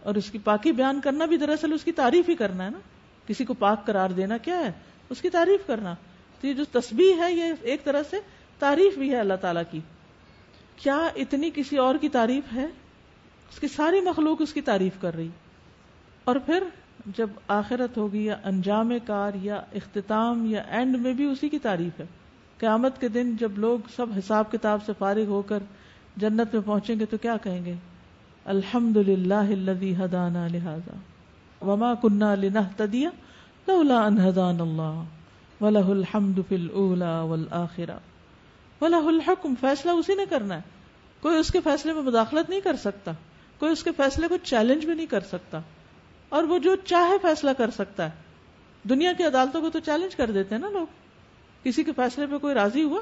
اور اس کی پاکی بیان کرنا بھی دراصل اس کی تعریف ہی کرنا ہے نا۔ کسی کو پاک قرار دینا کیا ہے؟ اس کی تعریف کرنا۔ تو یہ جو تسبیح ہے، یہ ایک طرح سے تعریف بھی ہے اللہ تعالی کی۔ کیا اتنی کسی اور کی تعریف ہے؟ اس کی ساری مخلوق اس کی تعریف کر رہی۔ اور پھر جب آخرت ہوگی یا انجام کار یا اختتام یا اینڈ میں بھی اسی کی تعریف ہے۔ قیامت کے دن جب لوگ سب حساب کتاب سے فارغ ہو کر جنت میں پہنچیں گے تو کیا کہیں گے؟ الحمد للہ ہدانا لہذا۔ وما کنہ لنہ تدیا لولا ان ہدان اللہ۔ ولہ الحمد فی الاولا والآخرہ۔ ولہ الحکم فیصلہ اسی نے کرنا ہے۔ کوئی اس کے فیصلے میں مداخلت نہیں کر سکتا، کوئی اس کے فیصلے کو چیلنج بھی نہیں کر سکتا۔ اور وہ جو چاہے فیصلہ کر سکتا ہے۔ دنیا کی عدالتوں کو تو چیلنج کر دیتے ہیں نا لوگ۔ کسی کے فیصلے پہ کوئی راضی ہوا،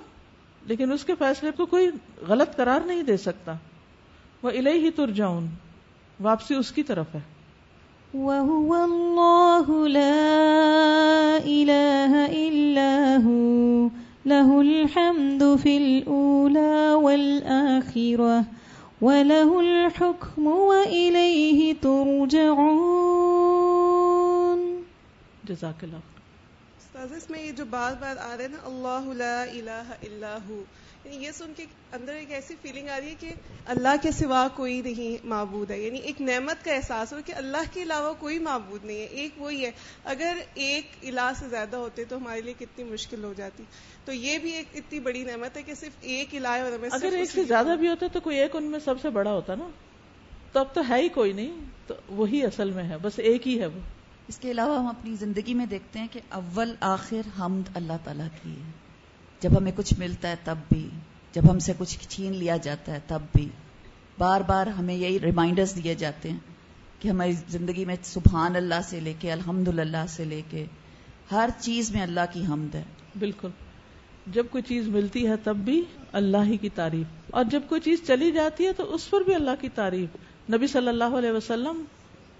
لیکن اس کے فیصلے کو کوئی غلط قرار نہیں دے سکتا۔ وہ الہ ہی تر جاؤن واپسی اس کی طرف ہے۔ وهو الله لا إله إلا هو۔ له الحمد في الأولى والآخرة وله الحكم وإليه ترجعون. جزاک اللہ استاذ اس میں یہ جو بار بار آ رہے ہیں نا اللہ لا الہ الا ہو یہ سن کے اندر ایک ایسی فیلنگ آ رہی ہے کہ اللہ کے سوا کوئی نہیں معبود ہے۔ یعنی ایک نعمت کا احساس ہو کہ اللہ کے علاوہ کوئی معبود نہیں ہے۔ ایک وہی ہے۔ اگر ایک الہ سے زیادہ ہوتے تو ہمارے لیے کتنی مشکل ہو جاتی۔ تو یہ بھی ایک اتنی بڑی نعمت ہے کہ صرف ایک الہ اور ہمیں اگر ایک سے زیادہ بھی ہوتا تو کوئی ایک ان میں سب سے بڑا ہوتا نا۔ تو اب تو ہے ہی کوئی نہیں۔ تو وہی اصل میں ہے۔ بس ایک ہی ہے وہ۔ اس کے علاوہ ہم اپنی زندگی میں دیکھتے ہیں کہ اول آخر حمد اللہ تعالیٰ کی ہے۔ جب ہمیں کچھ ملتا ہے تب بھی، جب ہم سے کچھ چھین لیا جاتا ہے تب بھی۔ بار بار ہمیں یہی ریمائنڈرز دیے جاتے ہیں کہ ہماری زندگی میں سبحان اللہ سے لے کے الحمد للہ سے لے کے ہر چیز میں اللہ کی حمد ہے۔ بالکل۔ جب کوئی چیز ملتی ہے تب بھی اللہ ہی کی تعریف۔ اور جب کوئی چیز چلی جاتی ہے تو اس پر بھی اللہ کی تعریف۔ نبی صلی اللہ علیہ وسلم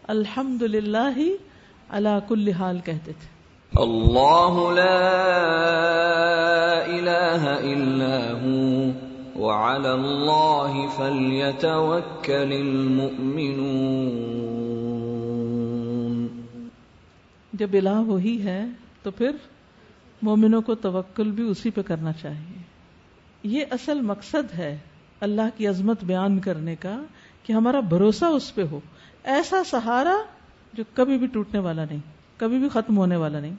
الحمد للہ ہی اللہ کل حال کہتے تھے۔ اللہ لا الہ الا ہو وعلى اللہ فلیتوکل المؤمنون جب الہ وہی ہے تو پھر مومنوں کو توکل بھی اسی پہ کرنا چاہیے۔ یہ اصل مقصد ہے اللہ کی عظمت بیان کرنے کا کہ ہمارا بھروسہ اس پہ ہو۔ ایسا سہارا جو کبھی بھی ٹوٹنے والا نہیں۔ کبھی بھی ختم ہونے والا نہیں۔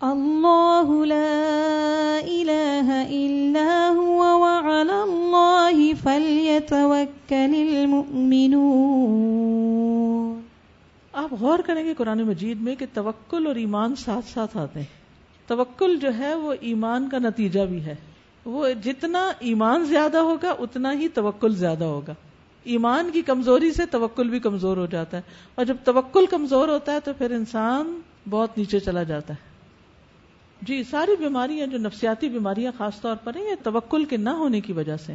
اللہ لا الہ الا هو وعلى اللہ فلیتوکل المؤمنون۔ آپ غور کریں گے قرآن مجید میں کہ توکل اور ایمان ساتھ ساتھ آتے ہیں۔ توکل جو ہے وہ ایمان کا نتیجہ بھی ہے۔ وہ جتنا ایمان زیادہ ہوگا اتنا ہی توکل زیادہ ہوگا۔ ایمان کی کمزوری سے توکل بھی کمزور ہو جاتا ہے۔ اور جب توکل کمزور ہوتا ہے تو پھر انسان بہت نیچے چلا جاتا ہے۔ جی ساری بیماریاں جو نفسیاتی بیماریاں خاص طور پر ہیں، یہ توکل کے نہ ہونے کی وجہ سے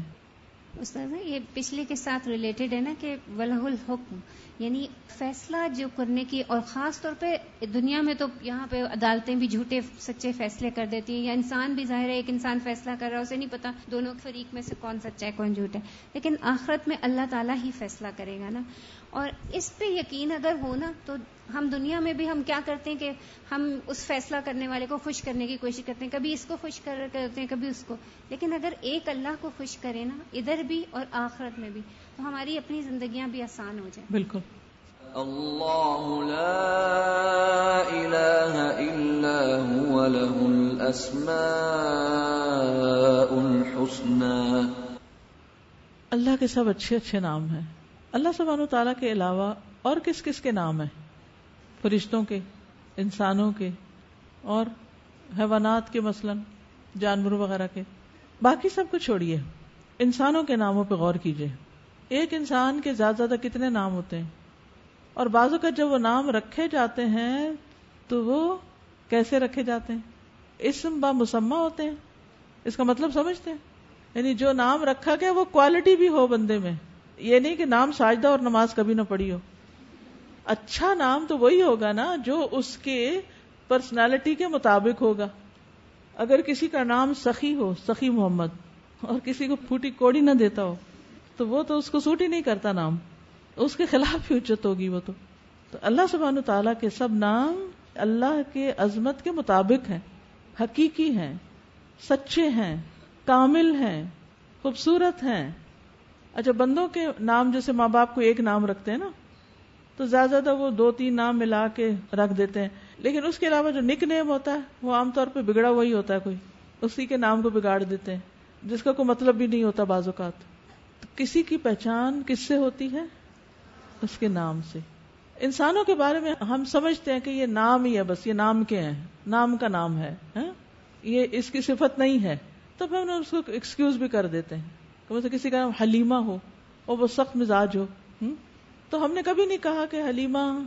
استاد یہ پچھلے کے ساتھ ریلیٹڈ ہے نا کہ ولہ الحکم یعنی فیصلہ جو کرنے کی اور خاص طور پہ دنیا میں تو یہاں پہ عدالتیں بھی جھوٹے سچے فیصلے کر دیتی ہیں یا انسان بھی ظاہر ہے ایک انسان فیصلہ کر رہا ہے، اسے نہیں پتا دونوں فریق میں سے کون سچا ہے، کون جھوٹ ہے۔ لیکن آخرت میں اللہ تعالیٰ ہی فیصلہ کرے گا نا۔ اور اس پہ یقین اگر ہونا تو ہم دنیا میں بھی ہم کیا کرتے ہیں کہ ہم اس فیصلہ کرنے والے کو خوش کرنے کی کوشش کرتے ہیں۔ کبھی اس کو خوش کرتے ہیں، کبھی اس کو۔ لیکن اگر ایک اللہ کو خوش کرے نا، ادھر بھی اور آخرت میں بھی۔ تو ہماری اپنی زندگیاں بھی آسان ہو جائیں۔ بالکل۔ اللہ لا الہ الا هو له الاسماء الحسنى۔ اللہ کے سب اچھے اچھے نام ہیں۔ اللہ سبحانہ و تعالیٰ کے علاوہ اور کس کس کے نام ہیں؟ فرشتوں کے انسانوں کے اور حیوانات کے مثلا جانوروں وغیرہ کے۔ باقی سب کو چھوڑیے۔ انسانوں کے ناموں پہ غور کیجیے ایک انسان کے زیادہ زیادہ کتنے نام ہوتے ہیں؟ اور بعضوں کا جب وہ نام رکھے جاتے ہیں تو وہ کیسے رکھے جاتے ہیں؟ اسم با مسمہ ہوتے ہیں۔ اس کا مطلب سمجھتے ہیں؟ یعنی جو نام رکھا گیا وہ کوالٹی بھی ہو بندے میں۔ یہ نہیں کہ نام ساجدہ اور نماز کبھی نہ پڑھی ہو۔ اچھا نام تو وہی ہوگا نا جو اس کے پرسنالٹی کے مطابق ہوگا۔ اگر کسی کا نام سخی ہو، سخی محمد، اور کسی کو پھوٹی کوڑی نہ دیتا ہو تو وہ تو اس کو سوٹ ہی نہیں کرتا نام۔ اس کے خلاف ہی اچت ہوگی وہ تو۔ تو اللہ سبحانہ تعالیٰ کے سب نام اللہ کے عظمت کے مطابق ہیں، حقیقی ہیں، سچے ہیں، کامل ہیں، خوبصورت ہیں۔ اچھا بندوں کے نام، جیسے ماں باپ کو ایک نام رکھتے ہیں نا، تو زیادہ زیادہ وہ دو تین نام ملا کے رکھ دیتے ہیں۔ لیکن اس کے علاوہ جو نک نیم ہوتا ہے، وہ عام طور پہ بگڑا ہوا ہی ہوتا ہے کوئی۔ اسی کے نام کو بگاڑ دیتے ہیں، جس کا کوئی مطلب بھی نہیں ہوتا بعض اوقات۔ کسی کی پہچان کس سے ہوتی ہے؟ اس کے نام سے۔ انسانوں کے بارے میں ہم سمجھتے ہیں کہ یہ نام ہی ہے بس، یہ نام کے ہیں۔ نام کا نام ہے ہاں؟ یہ اس کی صفت نہیں ہے۔ تب ہم اس کو ایکسکیوز بھی کر دیتے ہیں۔ کہ کسی کا نام حلیمہ ہو اور وہ سخت مزاج ہو تو ہم نے کبھی نہیں کہا کہ حلیمہ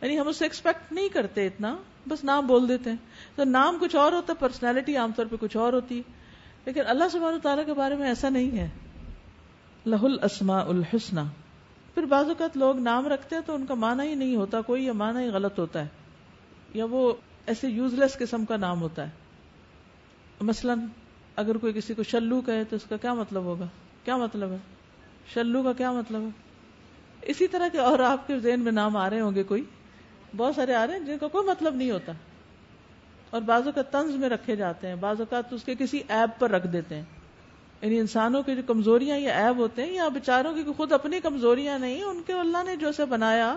یعنی ہم اس سے ایکسپیکٹ نہیں کرتے اتنا، بس نام بول دیتے ہیں۔ تو نام کچھ اور ہوتا ہے پرسنالٹی عام طور پہ کچھ اور ہوتی۔ ہے لیکن اللہ سبحانہ تعالیٰ کے بارے میں ایسا نہیں ہے۔ لہ الاسماء الحسنہ۔ پھر بعض اوقات لوگ نام رکھتے ہیں تو ان کا معنی ہی نہیں ہوتا، کوئی یا معنی ہی غلط ہوتا ہے، یا وہ ایسے یوز لیس قسم کا نام ہوتا ہے۔ مثلا اگر کوئی کسی کو شلو کہے تو اس کا کیا مطلب ہوگا؟ کیا مطلب ہے؟ شلو کا کیا مطلب ہے؟ اسی طرح کے اور آپ کے ذہن میں نام آ رہے ہوں گے کوئی، بہت سارے آ رہے ہیں جن کا کوئی مطلب نہیں ہوتا۔ اور بعضوں کا طنز میں رکھے جاتے ہیں، بعض اوقات اس کے کسی ایپ پر رکھ دیتے ہیں۔ یعنی انسانوں کی جو کمزوریاں یا ایب ہوتے ہیں یا بےچاروں کی خود اپنی کمزوریاں نہیں، ان کے اللہ نے جو سے بنایا،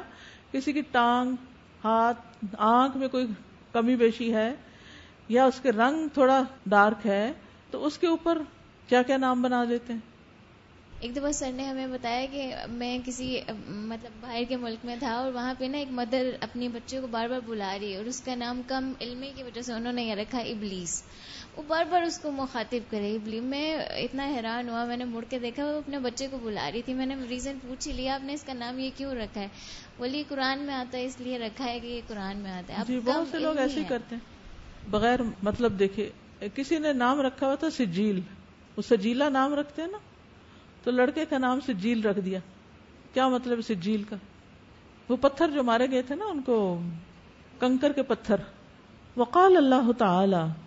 کسی کی ٹانگ، ہاتھ، آنکھ میں کوئی کمی بیشی ہے یا اس کے رنگ تھوڑا ڈارک ہے، تو اس کے اوپر کیا کیا نام بنا دیتے ہیں؟ ایک دفعہ سر نے ہمیں بتایا کہ میں کسی مطلب باہر کے ملک میں تھا اور وہاں پہ نا ایک مدر اپنی بچے کو بار بار بلا رہی ہے اور اس کا نام کم علمی کی وجہ سے انہوں نے یہ رکھا ابلیس۔ وہ بار بار اس کو مخاطب کرے ابلی میں اتنا حیران ہوا میں نے مڑ کے دیکھا وہ اپنے بچے کو بلا رہی تھی۔ میں نے ریزن پوچھ ہی لیا آپ نے اس کا نام یہ کیوں رکھا ہے؟ بولی قرآن میں آتا ہے اس لیے رکھا ہے کہ یہ قرآن میں آتا ہے۔ جی بہت سے لوگ ایسے ہی کرتے ہیں۔ بغیر مطلب دیکھے کسی نے نام رکھا ہوا تھا سجیل۔ وہ سجیلا نام رکھتے ہیں نا؟ تو لڑکے کا نام سجیل رکھ دیا۔ کیا مطلب سجیل کا؟ وہ پتھر جو مارے گئے تھے نا ان کو کنکر کے پتھر۔ وقال اللہ تعالی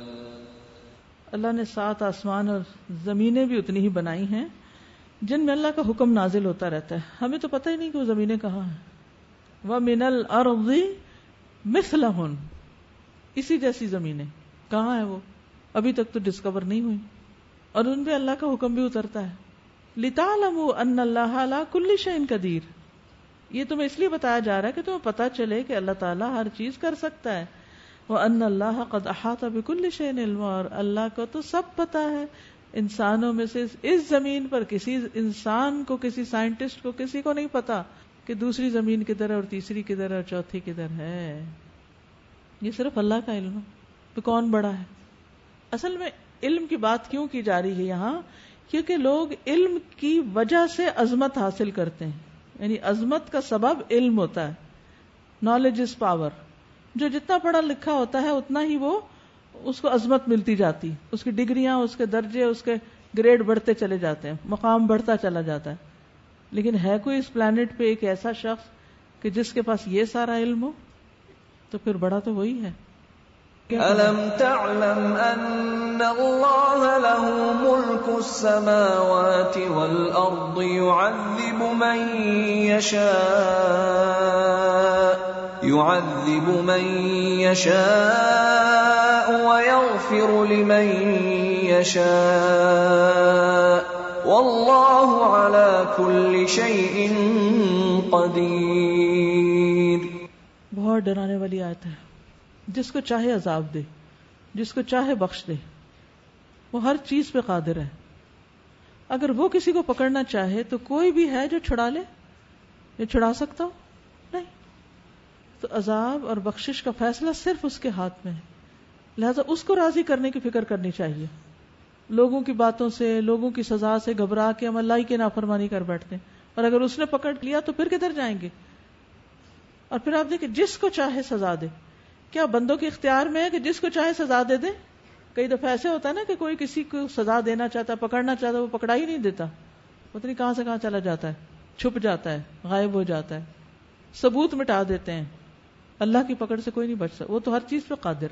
اللہ نے سات آسمان اور زمینیں بھی اتنی ہی بنائی ہیں جن میں اللہ کا حکم نازل ہوتا رہتا ہے۔ ہمیں تو پتہ ہی نہیں کہ وہ زمینیں کہاں ہیں۔ وہ من الارض مثلہن اسی جیسی زمینیں۔ کہاں ہے وہ؟ ابھی تک تو ڈسکور نہیں ہوئی۔ اور ان پہ اللہ کا حکم بھی اترتا ہے۔ لتعلموا ان اللہ علی کل شیء قدیر یہ تمہیں اس لیے بتایا جا رہا ہے کہ تمہیں پتا چلے کہ اللہ تعالیٰ ہر چیز کر سکتا ہے۔ وہ ان اللہ قد احاطہ بكل شيء علم اور اللہ کو تو سب پتا ہے۔ انسانوں میں سے اس زمین پر کسی انسان کو، کسی سائنٹسٹ کو، کسی کو نہیں پتا کہ دوسری زمین کدھر ہے اور تیسری کدھر ہے اور چوتھی کدھر ہے۔ یہ صرف اللہ کا علم ہے۔ تو کون بڑا ہے؟ اصل میں علم کی بات کیوں کی جا رہی ہے یہاں؟ کیونکہ لوگ علم کی وجہ سے عظمت حاصل کرتے ہیں۔ یعنی عظمت کا سبب علم ہوتا ہے۔ نالج از پاور جو جتنا پڑھا لکھا ہوتا ہے اتنا ہی وہ اس کو عظمت ملتی جاتی اس کی ڈگریاں، اس کے درجے، اس کے گریڈ بڑھتے چلے جاتے ہیں، مقام بڑھتا چلا جاتا ہے۔ لیکن ہے کوئی اس پلانٹ پہ ایک ایسا شخص کہ جس کے پاس یہ سارا علم ہو؟ تو پھر بڑا تو وہی ہے۔ أَلَمْ تَعْلَمْ أَنَّ اللَّهَ لَهُ مُلْكُ السَّمَاوَاتِ وَالْأَرْضِ يُعَذِّبُ مَن يَشَاءُ يعذب من يشاء ويغفر لمن يشاء. والله على كل شيء قدير. بہت ڈرانے والی آیت ہے۔ جس کو چاہے عذاب دے، جس کو چاہے بخش دے، وہ ہر چیز پہ قادر ہے۔ اگر وہ کسی کو پکڑنا چاہے تو کوئی بھی ہے جو چھڑا لے، یا چھڑا سکتا ہو۔ تو عذاب اور بخشش کا فیصلہ صرف اس کے ہاتھ میں ہے۔ لہذا اس کو راضی کرنے کی فکر کرنی چاہیے۔ لوگوں کی باتوں سے، لوگوں کی سزا سے گھبرا کے ہم اللہ کے نافرمانی کر بیٹھتے ہیں۔ اور اگر اس نے پکڑ لیا تو پھر کدھر جائیں گے؟ اور پھر آپ دیکھیں، جس کو چاہے سزا دے۔ کیا بندوں کے اختیار میں ہے کہ جس کو چاہے سزا دے دے؟ کئی دفعہ ایسے ہوتا ہے نا کہ کوئی کسی کو سزا دینا چاہتا ہے پکڑنا چاہتا ہے وہ پکڑا ہی نہیں دیتا۔ پتہ نہیں کہاں سے کہاں چلا جاتا ہے، چھپ جاتا ہے، غائب ہو جاتا ہے، ثبوت مٹا دیتے ہیں۔ اللہ کی پکڑ سے کوئی نہیں بچ سکتا وہ تو ہر چیز پہ قادر۔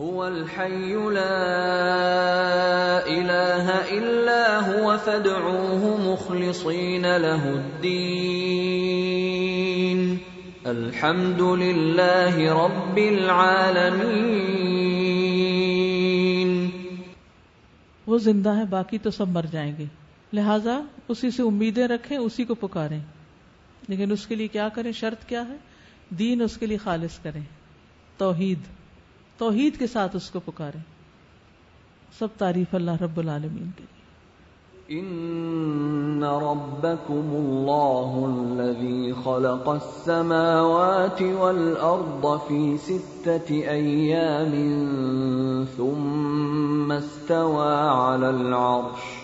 هو الحي لا إله إلا هو فادعوه مخلصين له الدين. الحمد لله رب العالمين. وہ زندہ ہے باقی تو سب مر جائیں گے۔ لہذا اسی سے امیدیں رکھیں اسی کو پکاریں۔ لیکن اس کے لیے کیا کریں؟ شرط کیا ہے؟ دین اس کے لیے خالص کریں۔ توحید توحید کے ساتھ اس کو پکارے سب تعریف اللہ رب العالمین کے لیے۔ ان ربكم الله الذي خلق السماوات والارض في سته ايام ثم استوى على العرش۔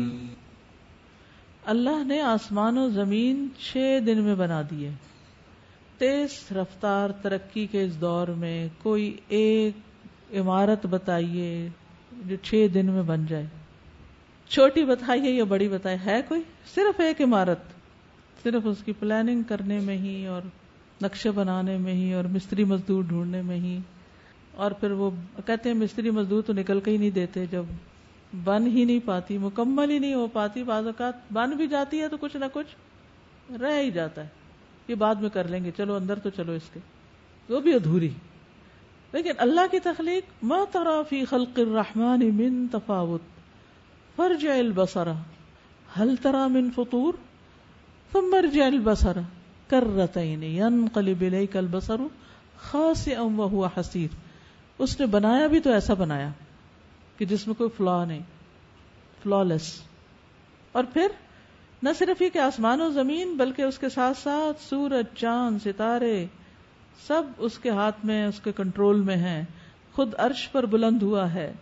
اللہ نے آسمان و زمین چھ دن میں بنا دیے۔ تیز رفتار ترقی کے اس دور میں کوئی ایک عمارت بتائیے جو چھ دن میں بن جائے۔ چھوٹی بتائیے یا بڑی بتائیے، ہے کوئی؟ صرف ایک عمارت، صرف اس کی پلاننگ کرنے میں ہی اور نقشے بنانے میں ہی اور مستری مزدور ڈھونڈنے میں ہی۔ اور پھر وہ کہتے ہیں مستری مزدور تو نکل کے ہی نہیں دیتے جب بن ہی نہیں پاتی، مکمل ہی نہیں ہو پاتی، بعض اوقات بن بھی جاتی ہے تو کچھ نہ کچھ رہ ہی جاتا ہے۔ یہ بعد میں کر لیں گے، چلو اندر تو چلو اس کے۔ وہ بھی ادھوری۔ لیکن اللہ کی تخلیق، ما ترا فی خلق الرحمن من تفاوت فرجع البصر، هل ترى من فطور؟ ثم ارجع البصر، کرتین ينقلب الیک البصر خاسئا وهو حسیر۔ اس نے بنایا بھی تو ایسا بنایا۔ کہ جس میں کوئی فلا نہیں فلالس اور پھر نہ صرف یہ کہ آسمان و زمین بلکہ اس کے ساتھ ساتھ سورج، چاند، ستارے، سب اس کے ہاتھ میں، اس کے کنٹرول میں ہیں۔ خود عرش پر بلند ہوا ہے،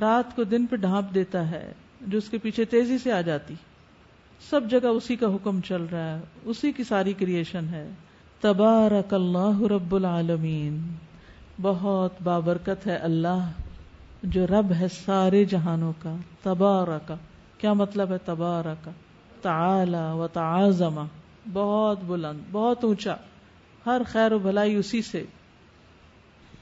رات کو دن پہ ڈھانپ دیتا ہے، جو اس کے پیچھے تیزی سے آ جاتی۔ سب جگہ اسی کا حکم چل رہا ہے، اسی کی ساری کریشن ہے۔ تبارک اللہ رب العالمین، بہت بابرکت ہے اللہ۔ جو رب ہے سارے جہانوں کا، تبارک، کیا مطلب ہے تبارک؟ تعالی و تعظم، بہت بلند، بہت اونچا، ہر خیر و بھلائی اسی سے۔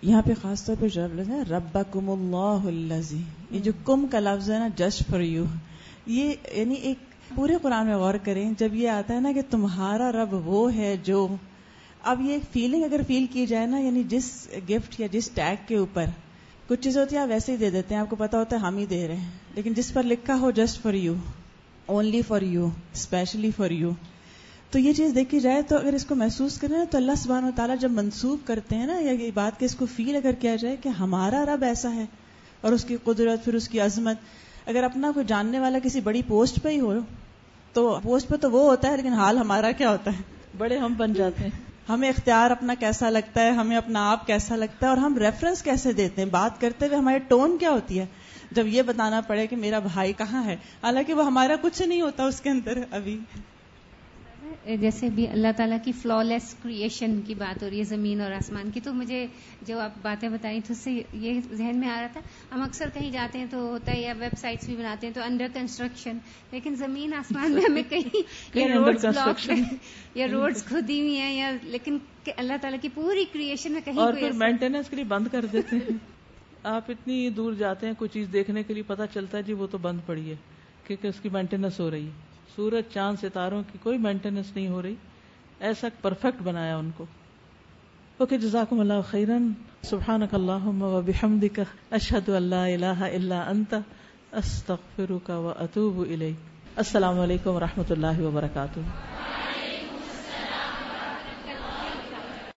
یہاں پہ خاص طور پہ جو لفظ ہے رب کم اللہ یہ جو کم کا لفظ ہے نا جسٹ فار یو، یہ یعنی ایک پورے قرآن میں غور کریں، جب یہ آتا ہے نا کہ تمہارا رب وہ ہے جو، اب یہ فیلنگ اگر فیل کی جائے نا یعنی جس گفٹ یا جس ٹیگ کے اوپر کچھ چیزیں ہوتی ہیں، آپ ویسے ہی دے دیتے ہیں، آپ کو پتا ہوتا ہے ہم ہی دے رہے ہیں۔ لیکن جس پر لکھا ہو just for you only for you especially for you تو یہ چیز دیکھی جائے تو اگر اس کو محسوس کریں تو اللہ سبحانہ و تعالیٰ جب منسوخ کرتے ہیں نا، یا یہ بات کہ اس کو فیل اگر کیا جائے کہ ہمارا رب ایسا ہے اور اس کی قدرت، پھر اس کی عظمت۔ اگر اپنا کوئی جاننے والا کسی بڑی پوسٹ پہ ہی ہو، تو پوسٹ پہ تو وہ ہوتا ہے، لیکن حال ہمارا کیا ہوتا ہے؟ بڑے ہم بن جاتے ہیں۔ ہمیں اختیار اپنا کیسا لگتا ہے، ہمیں اپنا آپ کیسا لگتا ہے اور ہم ریفرنس کیسے دیتے ہیں؟ بات کرتے ہوئے ہمارے ٹون کیا ہوتی ہے؟ جب یہ بتانا پڑے کہ میرا بھائی کہاں ہے؟ حالانکہ وہ ہمارا کچھ نہیں ہوتا اس کے اندر ابھی۔ جیسے بھی اللہ تعالیٰ کی فلالیس کریشن کی بات ہو رہی ہے زمین اور آسمان کی تو مجھے جو آپ باتیں بتائیں تو اس سے یہ ذہن میں آ رہا تھا ہم اکثر کہیں جاتے ہیں تو ہوتا ہے یا ویب سائٹس بھی بناتے ہیں تو انڈر کنسٹرکشن لیکن زمین آسمان میں ہمیں کہیں یا روڈ بلاک یا روڈز کھدی ہوئی ہیں یا لیکن اللہ تعالیٰ کی پوری کریشن میں کہیں اور پھر مینٹیننس کے لیے بند کر دیتے ہیں۔ آپ اتنی دور جاتے ہیں کوئی چیز دیکھنے کے لیے پتا چلتا ہے جی وہ تو بند پڑی ہے کیونکہ اس کی مینٹیننس ہو رہی ہے۔ سورج، چاند، ستاروں کی کوئی مینٹیننس نہیں ہو رہی۔ ایسا پرفیکٹ بنایا ان کو۔ اوکے جزاکم اللہ خیرن۔ سبحان اللہم و بحمدک، اشہد اللہ الہ الا انت، استغفرک و اتوب الیک۔ السلام علیکم و رحمۃ اللہ وبرکاتہ۔